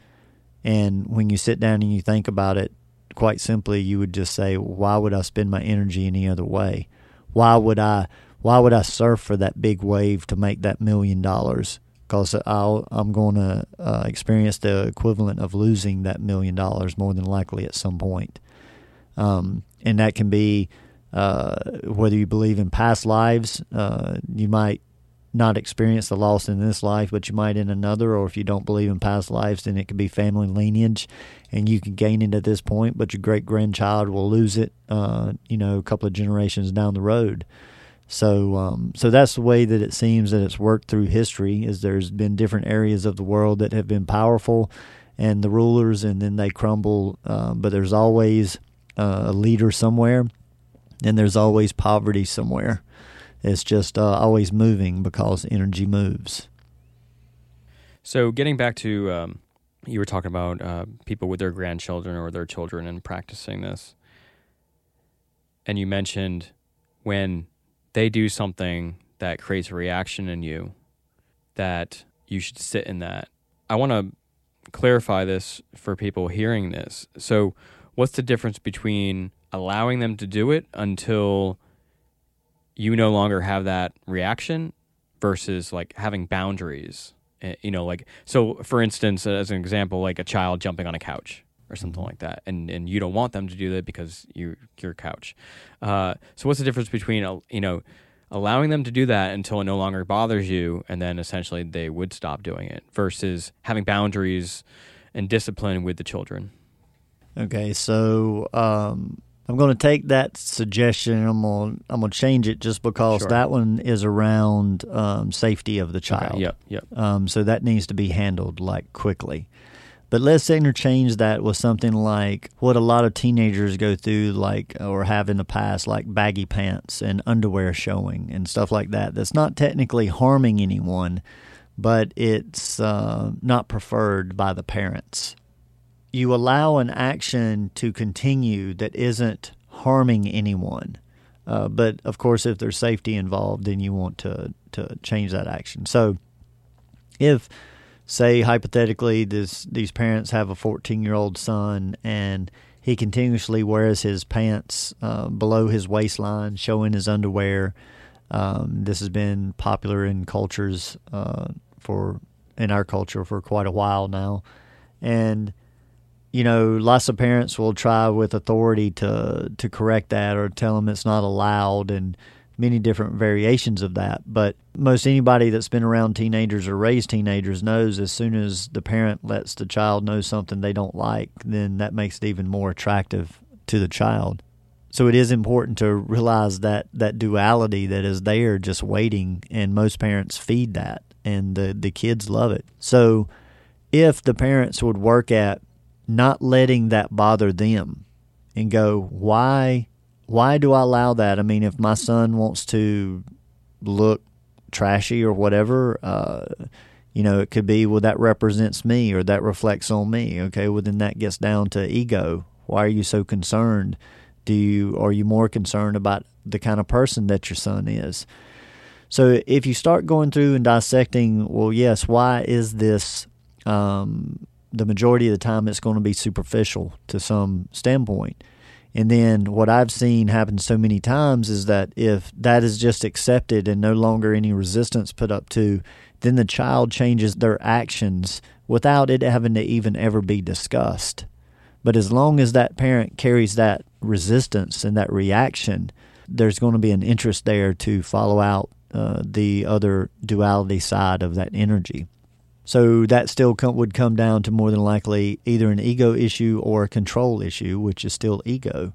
And when you sit down and you think about it, quite simply, you would just say, why would I spend my energy any other way? Why would I why would I surf for that big wave to make that million dollars? because I'm going to uh, experience the equivalent of losing that million dollars more than likely at some point. Um, and that can be uh, whether you believe in past lives, uh, you might not experience the loss in this life, but you might in another. Or if you don't believe in past lives, then it could be family lineage, and you can gain it at this point, but your great grandchild will lose it, uh, you know, a couple of generations down the road. So, um, so that's the way that it seems that it's worked through history. Is there's been different areas of the world that have been powerful, and the rulers, and then they crumble. Uh, but there's always uh, a leader somewhere, and there's always poverty somewhere. It's just uh, always moving because energy moves. So, getting back to um, you were talking about uh, people with their grandchildren or their children and practicing this, and you mentioned when they do something that creates a reaction in you, that you should sit in that. I want to clarify this for people hearing this. So, what's the difference between allowing them to do it until you no longer have that reaction versus like having boundaries. Eh, you know, like so for instance, as an example, like a child jumping on a couch or something like that, and and you don't want them to do that because you your couch. Uh, so what's the difference between uh, you know allowing them to do that until it no longer bothers you, and then essentially they would stop doing it, versus having boundaries and discipline with the children? Okay, so um, I'm going to take that suggestion and I'm going to, I'm going to change it just because sure. that one is around um, safety of the child. Okay. Yep, yep. Um, so that needs to be handled like quickly. But let's interchange that with something like what a lot of teenagers go through, like or have in the past, like baggy pants and underwear showing and stuff like that. That's not technically harming anyone, but it's uh, not preferred by the parents you allow an action to continue that isn't harming anyone. Uh, but of course, if there's safety involved, then you want to to change that action. So, if say hypothetically this these parents have a 14 year old son and he continuously wears his pants uh, below his waistline, showing his underwear. Um, this has been popular in cultures uh, for in our culture for quite a while now, and you know, lots of parents will try with authority to to correct that or tell them it's not allowed, and many different variations of that. But most anybody that's been around teenagers or raised teenagers knows as soon as the parent lets the child know something they don't like, then that makes it even more attractive to the child. So it is important to realize that that duality that is there just waiting and most parents feed that and the the kids love it. So if the parents would work at not letting that bother them and go, why why do I allow that? I mean, if my son wants to look trashy or whatever, uh, you know, it could be, well, that represents me or that reflects on me. Okay, well, then that gets down to ego. Why are you so concerned? Do you are you more concerned about the kind of person that your son is? So if you start going through and dissecting, well, yes, why is this um, the majority of the time it's going to be superficial to some standpoint. And then what I've seen happen so many times is that if that is just accepted and no longer any resistance put up to, then the child changes their actions without it having to even ever be discussed. But as long as that parent carries that resistance and that reaction, there's going to be an interest there to follow out uh, the other duality side of that energy. So that still come, would come down to more than likely either an ego issue or a control issue, which is still ego.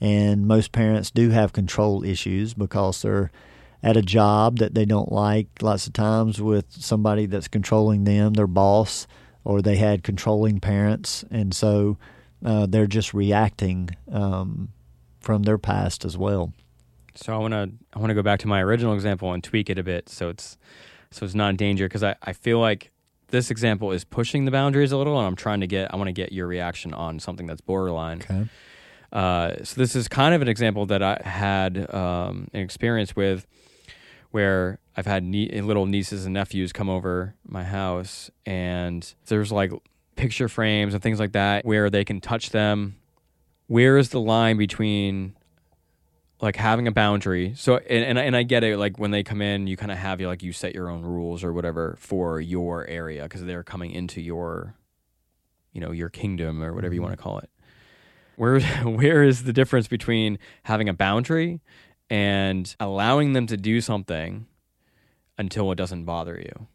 And most parents do have control issues because they're at a job that they don't like lots of times with somebody that's controlling them, their boss, or they had controlling parents. And so uh, they're just reacting um, from their past as well. So I want to I want to go back to my original example and tweak it a bit so it's so it's not in danger because I, I feel like this example is pushing the boundaries a little, and I'm trying to get I want to get your reaction on something that's borderline. Okay. Uh, so this is kind of an example that I had um, an experience with, where I've had nie- little nieces and nephews come over my house, and there's like picture frames and things like that where they can touch them. Where is the line between like having a boundary. So and and, I- and I get it. Like when they come in, you kind of have you like you set your own rules or whatever for your area because they're coming into your, you know, your kingdom or whatever you want to call it. Where (laughs) where is the difference between having a boundary and allowing them to do something until it doesn't bother you?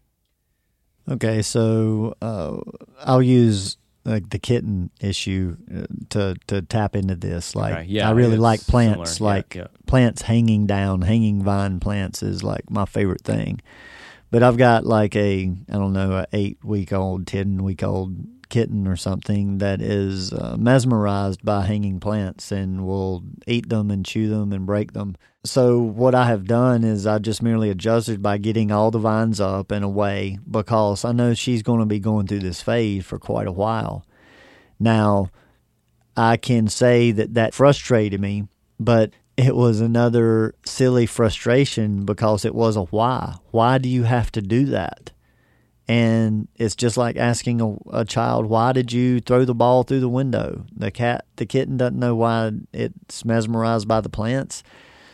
Okay, so uh, I'll use like the kitten issue uh, to to tap into this. Like, Okay, yeah, I really like plants. similar. Yeah, Like yeah. plants hanging down, hanging vine plants is like my favorite thing. But I've got like a I don't know a eight week old, ten week old kitten or something that is uh, mesmerized by hanging plants and will eat them and chew them and break them. So what I have done is I just merely adjusted by getting all the vines up and away because I know she's going to be going through this phase for quite a while. Now, I can say that that frustrated me, but it was another silly frustration because it was a why. Why do you have to do that? And it's just like asking a, a child, why did you throw the ball through the window? The cat, the kitten doesn't know why it's mesmerized by the plants.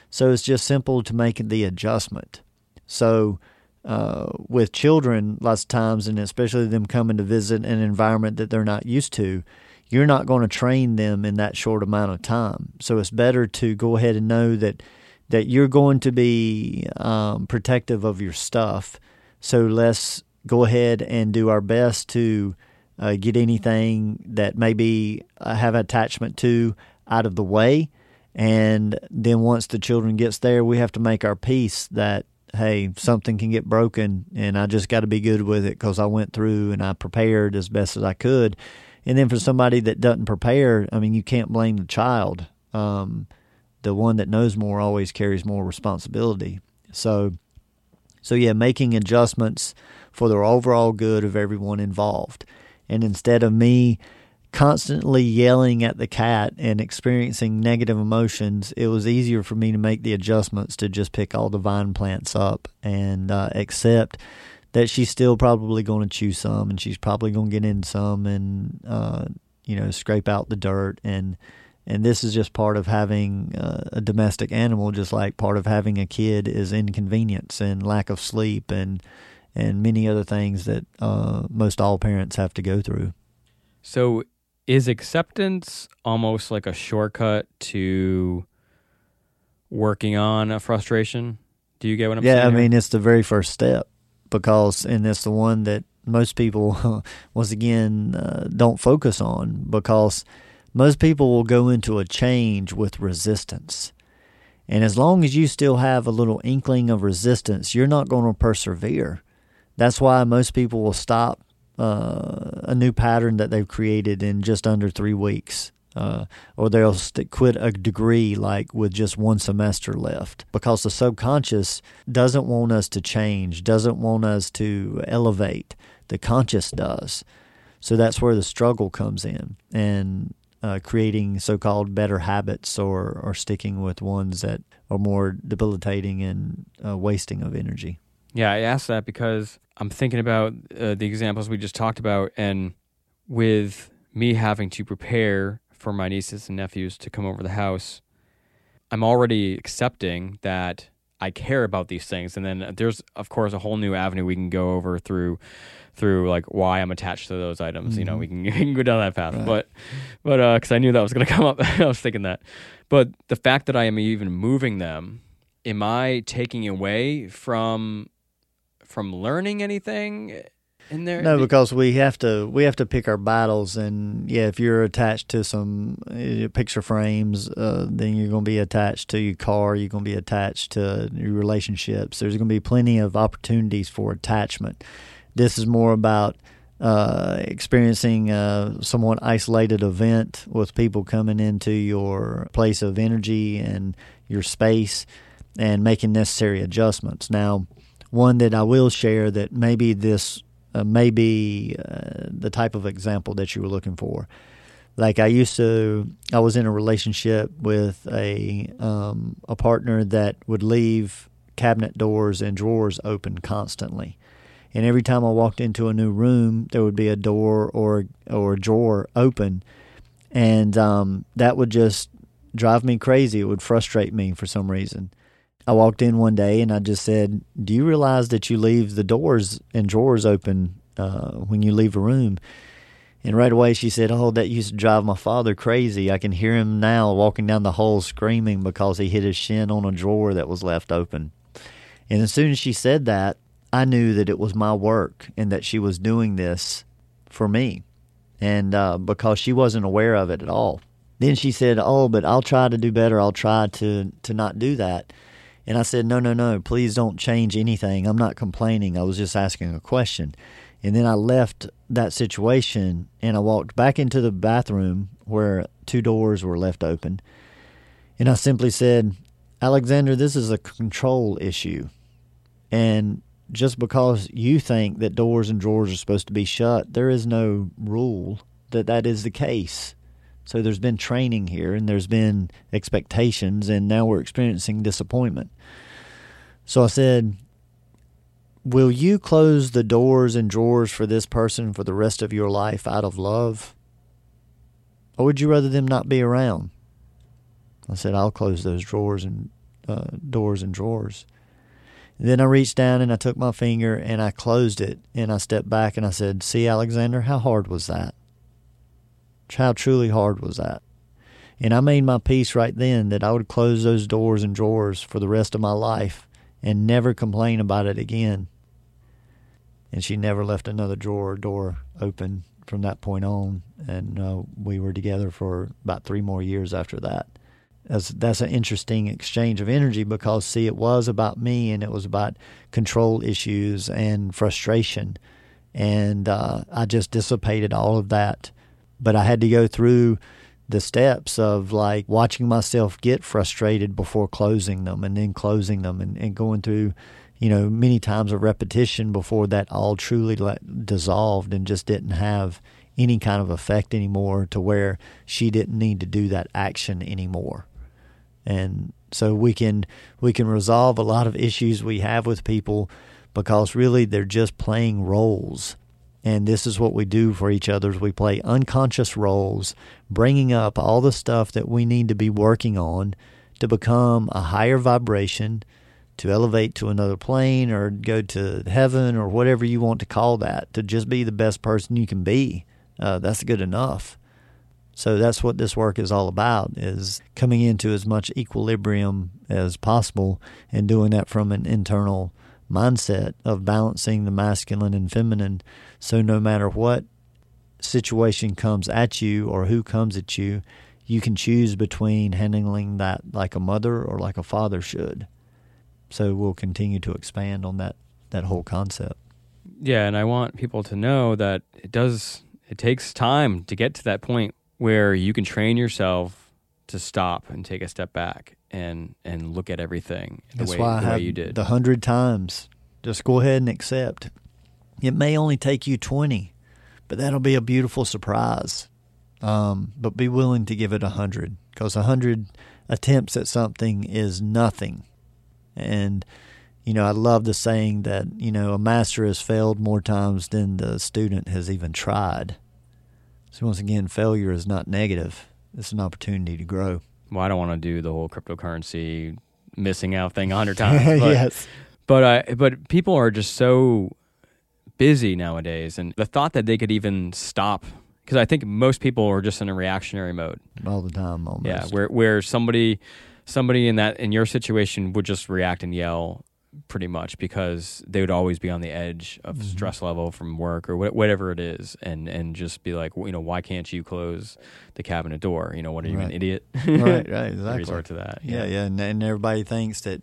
So it's just simple to make the adjustment. So uh, with children, lots of times, and especially them coming to visit an environment that they're not used to, you're not going to train them in that short amount of time. So it's better to go ahead and know that that you're going to be um, protective of your stuff. So let's go ahead and do our best to uh, get anything that maybe I have attachment to out of the way. And then once the children gets there, we have to make our peace that hey, something can get broken, and I just got to be good with it because I went through and I prepared as best as I could. And then for somebody that doesn't prepare, I mean, you can't blame the child. Um, the one that knows more always carries more responsibility. So, so yeah, making adjustments for the overall good of everyone involved. And instead of me constantly yelling at the cat and experiencing negative emotions, it was easier for me to make the adjustments to just pick all the vine plants up and uh, accept that she's still probably going to chew some and she's probably going to get in some and uh, you know scrape out the dirt. And and this is just part of having uh, a domestic animal just like part of having a kid is inconvenience and lack of sleep and and many other things that uh, most all parents have to go through. So is acceptance almost like a shortcut to working on a frustration? Do you get what I'm yeah saying? Yeah, I mean it's the very first step because and it's the one that most people (laughs) once again uh, don't focus on because most people will go into a change with resistance and as long as you still have a little inkling of resistance you're not going to persevere that's why most people will stop uh, a new pattern that they've created in just under three weeks uh, or they'll st- quit a degree like with just one semester left because the subconscious doesn't want us to change, doesn't want us to elevate. The conscious does. So that's where the struggle comes in and uh, creating so called better habits or, or sticking with ones that are more debilitating and uh, wasting of energy. Yeah, I asked that because I'm thinking about uh, the examples we just talked about, and with me having to prepare for my nieces and nephews to come over the house, I'm already accepting that I care about these things, and then there's of course a whole new avenue we can go over through through like why I'm attached to those items. You know, Mhm. we can, (laughs) we can go down that path, Right. but but uh, because I knew that was going to come up, (laughs) I was thinking that. But the fact that I am even moving them, am I taking away from from learning anything in there? No, because we have to we have to pick our battles, and yeah, if you're attached to some uh, picture frames, uh, then you're going to be attached to your car. You're going to be attached to your relationships. There's going to be plenty of opportunities for attachment. This is more about uh, experiencing a somewhat isolated event with people coming into your place of energy and your space, and making necessary adjustments. Now, one that I will share that maybe this uh, may be uh, the type of example that you were looking for. Like I used to, I was in a relationship with a um, a partner that would leave cabinet doors and drawers open constantly, and every time I walked into a new room, there would be a door or or a drawer open, and um, that would just drive me crazy. It would frustrate me for some reason. I walked in one day and I just said, "Do you realize that you leave the doors and drawers open uh, when you leave a room?" And right away she said, "Oh, that used to drive my father crazy. I can hear him now walking down the hall screaming because he hit his shin on a drawer that was left open." And as soon as she said that, I knew that it was my work and that she was doing this for me, and uh, because she wasn't aware of it at all. Then she said, "Oh, but I'll try to do better. I'll try to to not do that." And I said, No, no, no, please don't change anything. I'm not complaining. I was just asking a question. And then I left that situation and I walked back into the bathroom where two doors were left open. And I simply said, Alexander, this is a control issue. And just because you think that doors and drawers are supposed to be shut, there is no rule that that is the case. So there's been training here and there's been expectations, and now we're experiencing disappointment. So I said, Will you close the doors and drawers for this person for the rest of your life out of love? Or would you rather them not be around? I said, I'll close those drawers and uh, doors and drawers. And then I reached down and I took my finger and I closed it and I stepped back and I said, See, Alexander, how hard was that? How truly hard was that? And I made my peace right then that I would close those doors and drawers for the rest of my life and never complain about it again. And she never left another drawer or door open from that point on. And uh, we were together for about three more years after that. That's, that's an interesting exchange of energy because, see, it was about me and it was about control issues and frustration. And uh, I just dissipated all of that but I had to go through the steps of like watching myself get frustrated before closing them and then closing them and, and going through you know many times of repetition before that all truly let, dissolved and just didn't have any kind of effect anymore to where she didn't need to do that action anymore. And so we can we can resolve a lot of issues we have with people because really they're just playing roles and this is what we do for each other we play unconscious roles, bringing up all the stuff that we need to be working on to become a higher vibration, to elevate to another plane or go to heaven or whatever you want to call that, to just be the best person you can be. Uh, that's good enough. So that's what this work is all about is coming into as much equilibrium as possible and doing that from an internal mindset of balancing the masculine and feminine. So no matter what situation comes at you or who comes at you, you can choose between handling that like a mother or like a father should. So we'll continue to expand on that that whole concept. Yeah, and I want people to know that it does it takes time to get to that point where you can train yourself to stop and take a step back and and look at everything the That's way, why the way you did. the hundred times. Just go ahead and accept. It may only take you twenty, but that'll be a beautiful surprise. Um, but be willing to give it a hundred because a hundred attempts at something is nothing. And you know, I love the saying that you know a master has failed more times than the student has even tried. So once again, failure is not negative; it's an opportunity to grow. well, I don't want to do the whole cryptocurrency missing out thing a hundred times. (laughs) But, yes. but I but people are just so busy nowadays, and the thought that they could even stop because I think most people are just in a reactionary mode. all the time almost. Yeah, where where somebody somebody in that in your situation would just react and yell pretty much because they would always be on the edge of Mhm. stress level from work or wha- whatever it is and and just be like well, you know why can't you close the cabinet door you know what are you an idiot right, right, (laughs) exactly. resort to that Yeah, yeah, and, and everybody thinks that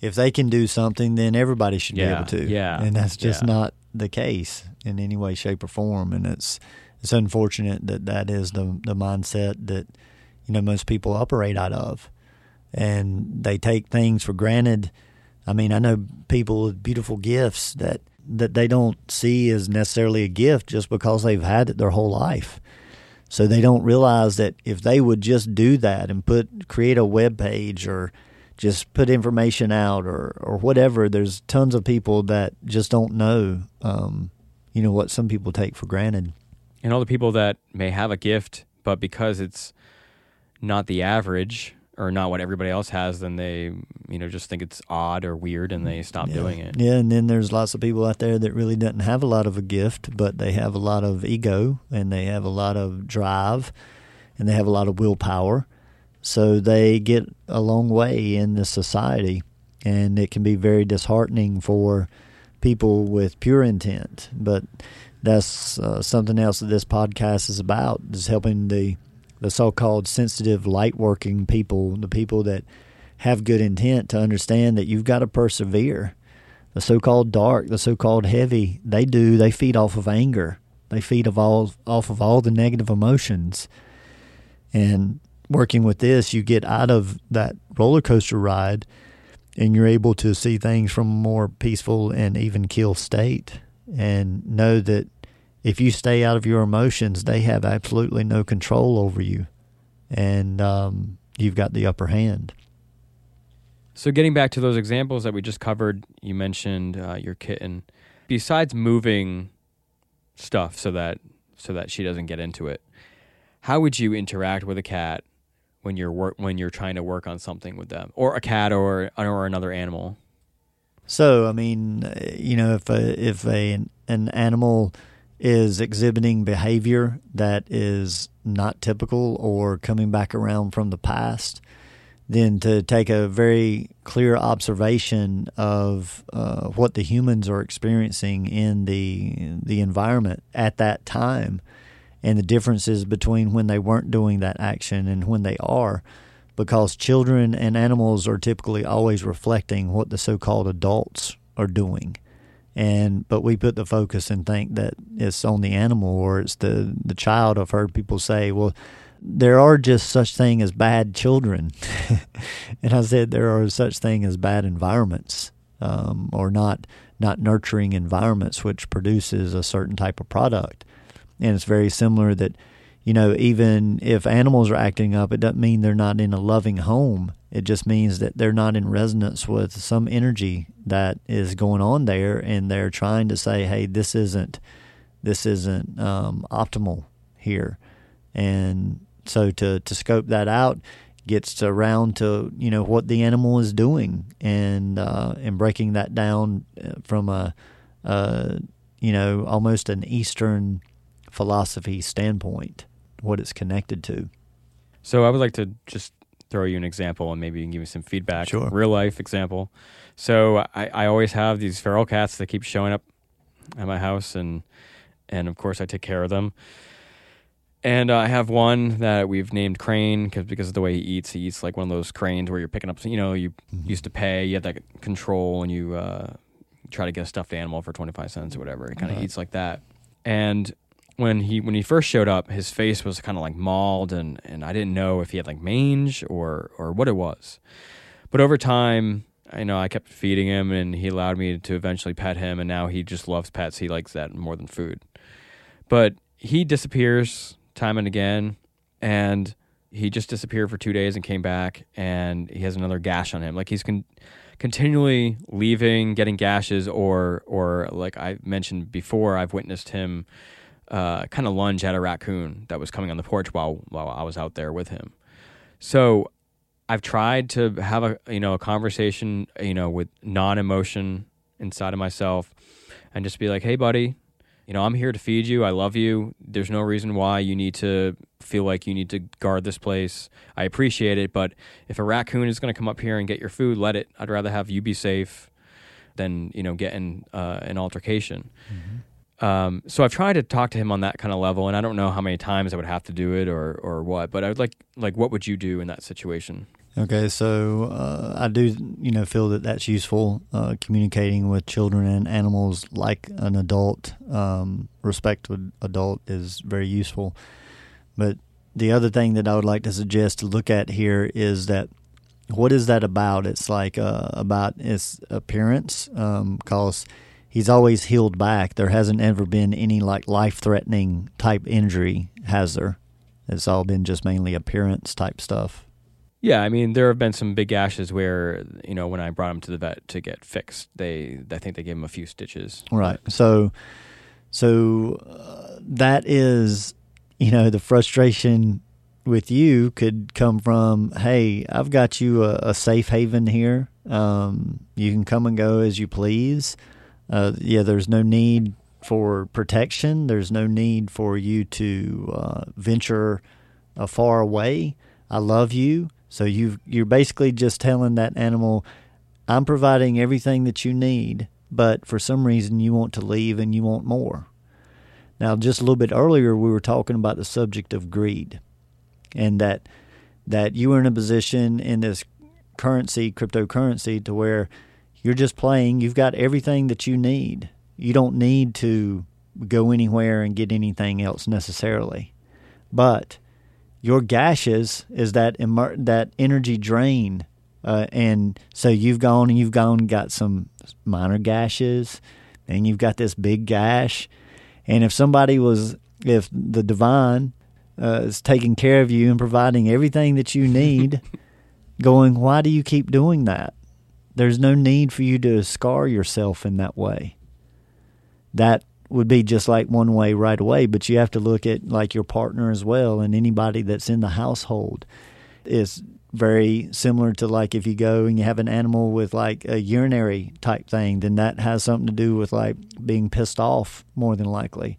if they can do something, then everybody should Yeah, be able to. yeah, and that's just yeah. not the case in any way, shape, or form. And it's it's unfortunate that that is the the mindset that you know most people operate out of, and they take things for granted. I mean, I know people with beautiful gifts that that they don't see as necessarily a gift just because they've had it their whole life. So they don't realize that if they would just do that and put create a web page or just put information out or or whatever, there's tons of people that just don't know, um, you know, what some people take for granted. and all the people that may have a gift but because it's not the average or not what everybody else has, then they, you know, just think it's odd or weird and they stop yeah. doing it. Yeah, and then there's lots of people out there that really doesn't have a lot of a gift, but they have a lot of ego and they have a lot of drive and they have a lot of willpower. So they get a long way in the society, and it can be very disheartening for people with pure intent. But that's uh, something else that this podcast is about: is helping the the so-called sensitive, light-working people, the people that have good intent, to understand that you've got to persevere. The so-called dark, the so-called heavy, they do. They feed off of anger. They feed of all off of all the negative emotions, and working with this, you get out of that roller coaster ride and you're able to see things from a more peaceful and even kill state and know that if you stay out of your emotions, they have absolutely no control over you and um, you've got the upper hand. So, getting back to those examples that we just covered, you mentioned uh, your kitten. Besides moving stuff so that so that she doesn't get into it, how would you interact with a cat when you're work when you're trying to work on something with them, or a cat, or or another animal. So, I mean, you know, if a, if a an animal is exhibiting behavior that is not typical or coming back around from the past, then to take a very clear observation of uh, what the humans are experiencing in the the environment at that time and the differences between when they weren't doing that action and when they are because children and animals are typically always reflecting what the so-called adults are doing. And but we put the focus and think that it's on the animal or it's the the child. I've heard people say well there are just such thing as bad children. (laughs) And i said there are such thing as bad environments um, or not not nurturing environments which produces a certain type of product and it's very similar that, you know, even if animals are acting up, it doesn't mean they're not in a loving home. It just means that they're not in resonance with some energy that is going on there, and they're trying to say, "Hey, this isn't, this isn't um, optimal here," and so to to scope that out gets around to you know what the animal is doing and uh, and breaking that down uh, from a uh, you know almost an Eastern philosophy standpoint, what it's connected to. So I would like to just throw you an example and maybe you can give me some feedback. Sure. Real life example. So I, I always have these feral cats that keep showing up at my house and and of course I take care of them. And uh, I have one that we've named Crane cause, because of the way he eats. He eats like one of those cranes where you're picking up, you know, you mm-hmm. used to pay, you had that control, and you uh, try to get a stuffed animal for 25 cents or whatever. He kind of eats like that. And when he when he first showed up, his face was kind of like mauled, and and I didn't know if he had like mange or or what it was. But over time, I know I kept feeding him, and he allowed me to eventually pet him, and now he just loves pets. He likes that more than food. But he disappears time and again, and he just disappeared for two days and came back, and he has another gash on him. Like he's con- continually leaving, getting gashes, or or like I mentioned before, I've witnessed him uh, kind of lunge at a raccoon that was coming on the porch while while I was out there with him. So I've tried to have a you know a conversation you know with non emotion inside of myself and just be like, hey buddy, you know I'm here to feed you. I love you. There's no reason why you need to feel like you need to guard this place. I appreciate it, but if a raccoon is going to come up here and get your food, let it. I'd rather have you be safe than you know get in uh, an altercation. Mm-hmm. Um, so I've tried to talk to him on that kind of level, and I don't know how many times I would have to do it or or what. But I would like like what would you do in that situation? Okay, so uh, I do you know feel that that's useful. Uh, communicating with children and animals like an adult, um, respect with adult is very useful. But the other thing that I would like to suggest to look at here is that what is that about? It's like uh, about its appearance, because. Um, he's always healed back. There hasn't ever been any like life threatening type injury, has there? It's all been just mainly appearance type stuff. Yeah, I mean there have been some big gashes where you know when I brought him to the vet to get fixed, they I think they gave him a few stitches. Right. So, so uh, that is you know the frustration with you could come from, hey, I've got you a, a safe haven here. Um, you can come and go as you please. Uh, yeah, there's no need for protection. There's no need for you to uh, venture uh, far away. I love you. So you you're basically just telling that animal, I'm providing everything that you need, but for some reason you want to leave and you want more. Now, just a little bit earlier, we were talking about the subject of greed, and that that you are in a position in this currency, cryptocurrency, to where you're just playing. You've got everything that you need. You don't need to go anywhere and get anything else necessarily, but your gashes is that emer- that energy drain, uh, and so you've gone and you've gone and got some minor gashes, and you've got this big gash, and if somebody was, if the divine uh, is taking care of you and providing everything that you need, (laughs) going, why do you keep doing that? There's no need for you to scar yourself in that way. That would be just like one way right away, but you have to look at like your partner as well and anybody that's in the household is very similar to like if you go and you have an animal with like a urinary type thing, then that has something to do with like being pissed off more than likely.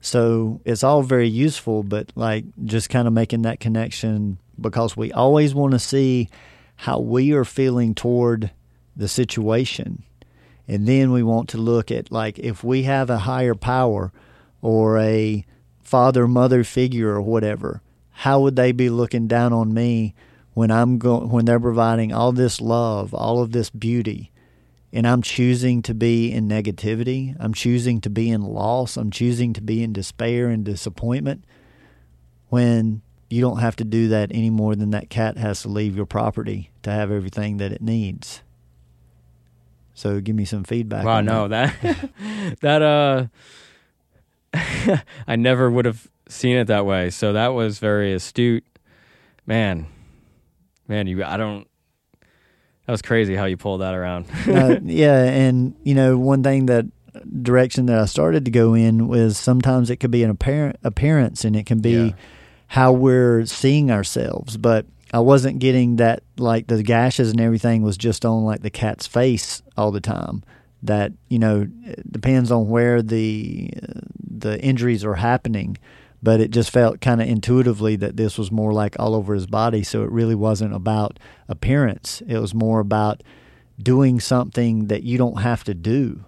So it's all very useful, but like just kind of making that connection because we always want to see how we are feeling toward the situation and then we want to look at like if we have a higher power or a father mother figure or whatever, how would they be looking down on me when I'm going when they're providing all this love, all of this beauty? and I'm choosing to be in negativity, I'm choosing to be in loss, I'm choosing to be in despair and disappointment when you don't have to do that any more than that cat has to leave your property to have everything that it needs. So give me some feedback. Wow, no, that that (laughs) (laughs) uh (laughs) I never would have seen it that way. So that was very astute. Man. Man, you I don't that was crazy how you pulled that around. uh, yeah, and you know, one thing that direction that I started to go in was sometimes it could be an apparent appearance and it can be yeah. how we're seeing ourselves, but I wasn't getting that like the gashes and everything was just on like the cat's face all the time. That you know depends on where the uh, the injuries are happening, but it just felt kind of intuitively that this was more like all over his body. So it really wasn't about appearance. It was more about doing something that you don't have to do,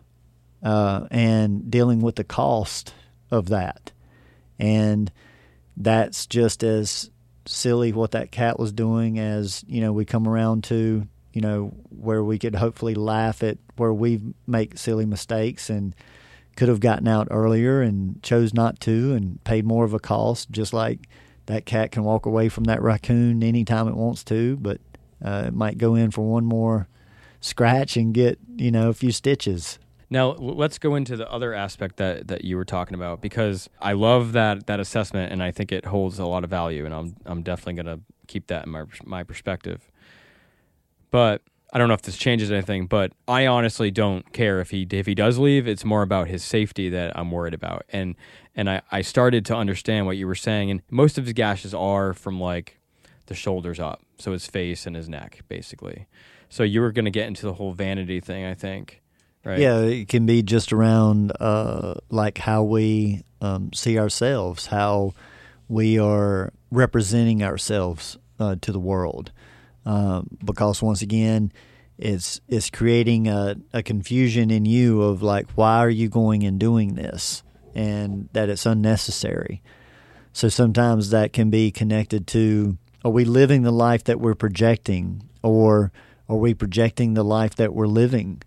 uh, and dealing with the cost of that, and that's just as silly what that cat was doing as you know we come around to you know where we could hopefully laugh at where we make silly mistakes and could have gotten out earlier and chose not to and paid more of a cost just like that cat can walk away from that raccoon anytime it wants to but uh, it might go in for one more scratch and get you know a few stitches now let's go into the other aspect that, that you were talking about because I love that that assessment and I think it holds a lot of value and I'm I'm definitely going to keep that in my my perspective. But I don't know if this changes anything, but I honestly don't care if he if he does leave. It's more about his safety that I'm worried about. And and I, I started to understand what you were saying. And most of his gashes are from like the shoulders up, so his face and his neck, basically. So you were going to get into the whole vanity thing, I think. Right. Yeah, it can be just around uh, like how we um, see ourselves, how we are representing ourselves uh, to the world. Uh, because once again, it's it's creating a, a confusion in you of like, why are you going and doing this, and that it's unnecessary. So sometimes that can be connected to: Are we living the life that we're projecting, or are we projecting the life that we're living?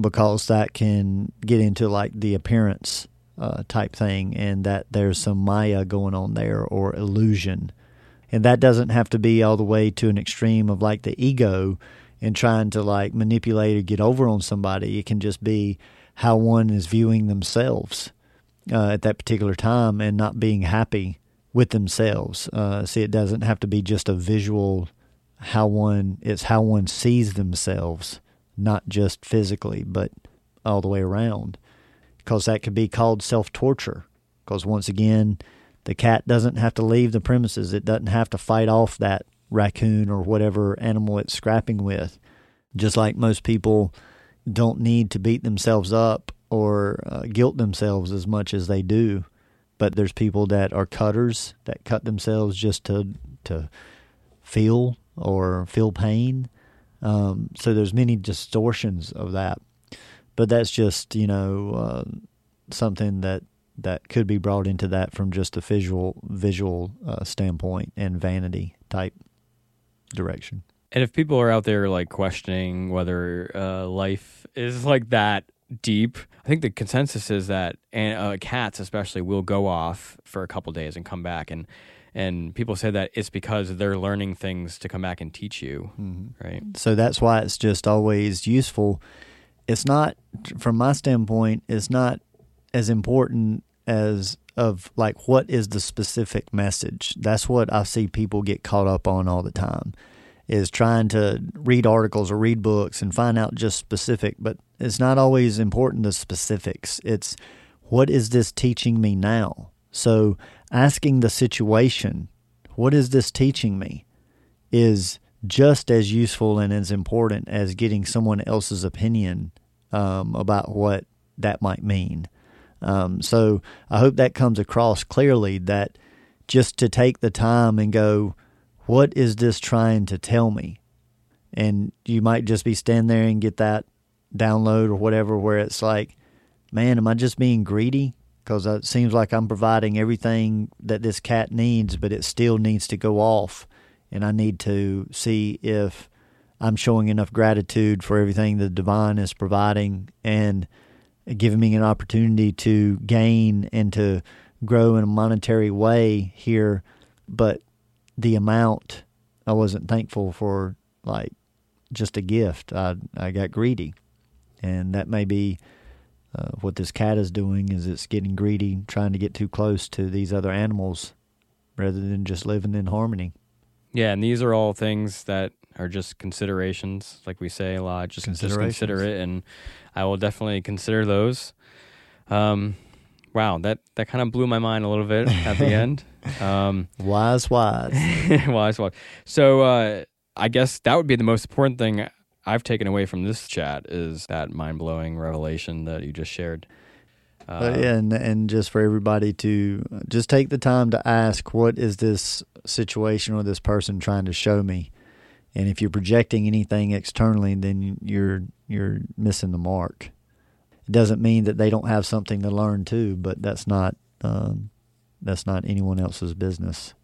Because that can get into like the appearance uh, type thing, and that there's some Maya going on there or illusion. And that doesn't have to be all the way to an extreme of like the ego and trying to like manipulate or get over on somebody. It can just be how one is viewing themselves uh, at that particular time and not being happy with themselves. Uh, see, it doesn't have to be just a visual how one it's how one sees themselves not just physically, but all the way around. Because that could be called self torture. Because once again, The cat doesn't have to leave the premises. It doesn't have to fight off that raccoon or whatever animal it's scrapping with. Just like most people don't need to beat themselves up or uh, guilt themselves as much as they do. But there's people that are cutters that cut themselves just to to feel or feel pain. Um, so there's many distortions of that. But that's just you know uh, something that that could be brought into that from just a visual visual uh, standpoint and vanity type direction. And if people are out there like questioning whether uh, life is like that deep, I think the consensus is that uh, cats especially will go off for a couple days and come back and and people say that it's because they're learning things to come back and teach you, mm-hmm. right? So that's why it's just always useful. It's not from my standpoint, it's not as important as of like what is the specific message. That's what I see people get caught up on all the time is trying to read articles or read books and find out just specific, but it's not always important the specifics. It's what is this teaching me now? So asking the situation, what is this teaching me, is just as useful and as important as getting someone else's opinion um, about what that might mean. Um, so I hope that comes across clearly that just to take the time and go, what is this trying to tell me? And you might just be standing there and get that download or whatever where it's like, man, am I just being greedy? Because it seems like I'm providing everything that this cat needs, but it still needs to go off. And I need to see if I'm showing enough gratitude for everything the divine is providing and giving me an opportunity to gain and to grow in a monetary way here. But the amount I wasn't thankful for like just a gift. I I got greedy, and that may be uh, what this cat is doing. Is it's getting greedy, trying to get too close to these other animals, rather than just living in harmony. Yeah, and these are all things that are just considerations, like we say a lot. Just, just consider it, and I will definitely consider those. Um, wow, that that kind of blew my mind a little bit (laughs) at the end. Um, wise, wise, (laughs) wise, wise. So uh, I guess that would be the most important thing I've taken away from this chat is that mind blowing revelation that you just shared. Uh, yeah, and and just for everybody to just take the time to ask, what is this situation or this person trying to show me? And if you're projecting anything externally, then you're you're missing the mark. It doesn't mean that they don't have something to learn too, but that's not um, that's not anyone else's business.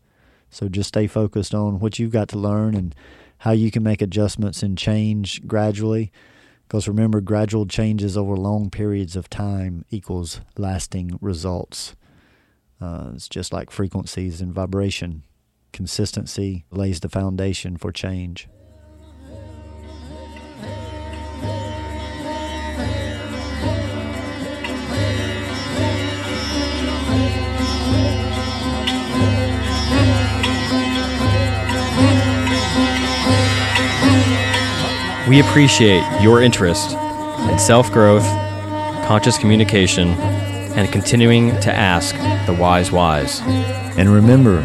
So just stay focused on what you've got to learn and how you can make adjustments and change gradually. Because remember, gradual changes over long periods of time equals lasting results. Uh, it's just like frequencies and vibration. Consistency lays the foundation for change. We appreciate your interest in self growth, conscious communication, and continuing to ask the wise whys. And remember,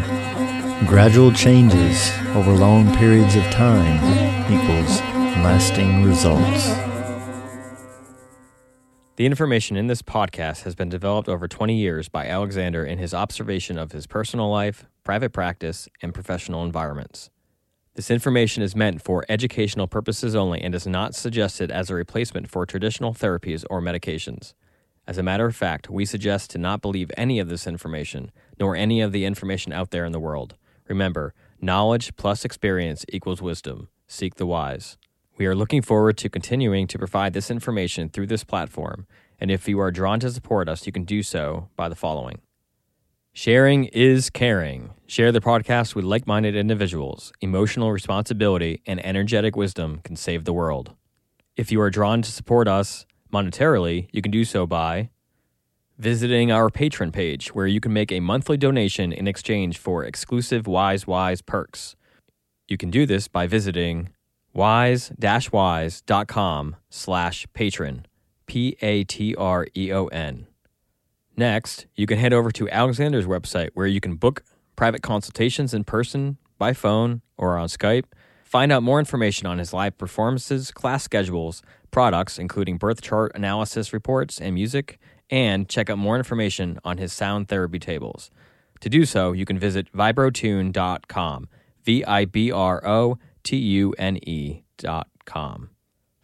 gradual changes over long periods of time equals lasting results. The information in this podcast has been developed over 20 years by Alexander in his observation of his personal life, private practice, and professional environments. This information is meant for educational purposes only and is not suggested as a replacement for traditional therapies or medications. As a matter of fact, we suggest to not believe any of this information, nor any of the information out there in the world. Remember, knowledge plus experience equals wisdom. Seek the wise. We are looking forward to continuing to provide this information through this platform, and if you are drawn to support us, you can do so by the following. Sharing is caring. Share the podcast with like minded individuals. Emotional responsibility and energetic wisdom can save the world. If you are drawn to support us monetarily, you can do so by visiting our Patreon page, where you can make a monthly donation in exchange for exclusive Wise Wise perks. You can do this by visiting wise-wise.com slash patreon, P-A-T-R-E-O-N. Next, you can head over to Alexander's website where you can book private consultations in person, by phone, or on Skype. Find out more information on his live performances, class schedules, products, including birth chart analysis reports and music, and check out more information on his sound therapy tables. To do so, you can visit vibrotune.com, V I B R O T U N E.com.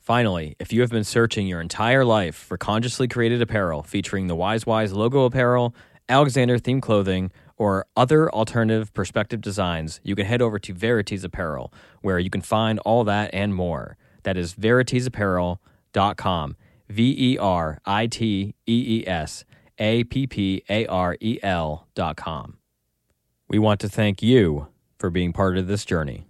Finally, if you have been searching your entire life for consciously created apparel featuring the Wise Wise logo apparel, Alexander themed clothing, or other alternative perspective designs, you can head over to Veritees Apparel, where you can find all that and more. That is veriteesapparel.com. V E R I T E E S A P P A R E L dot com. We want to thank you for being part of this journey.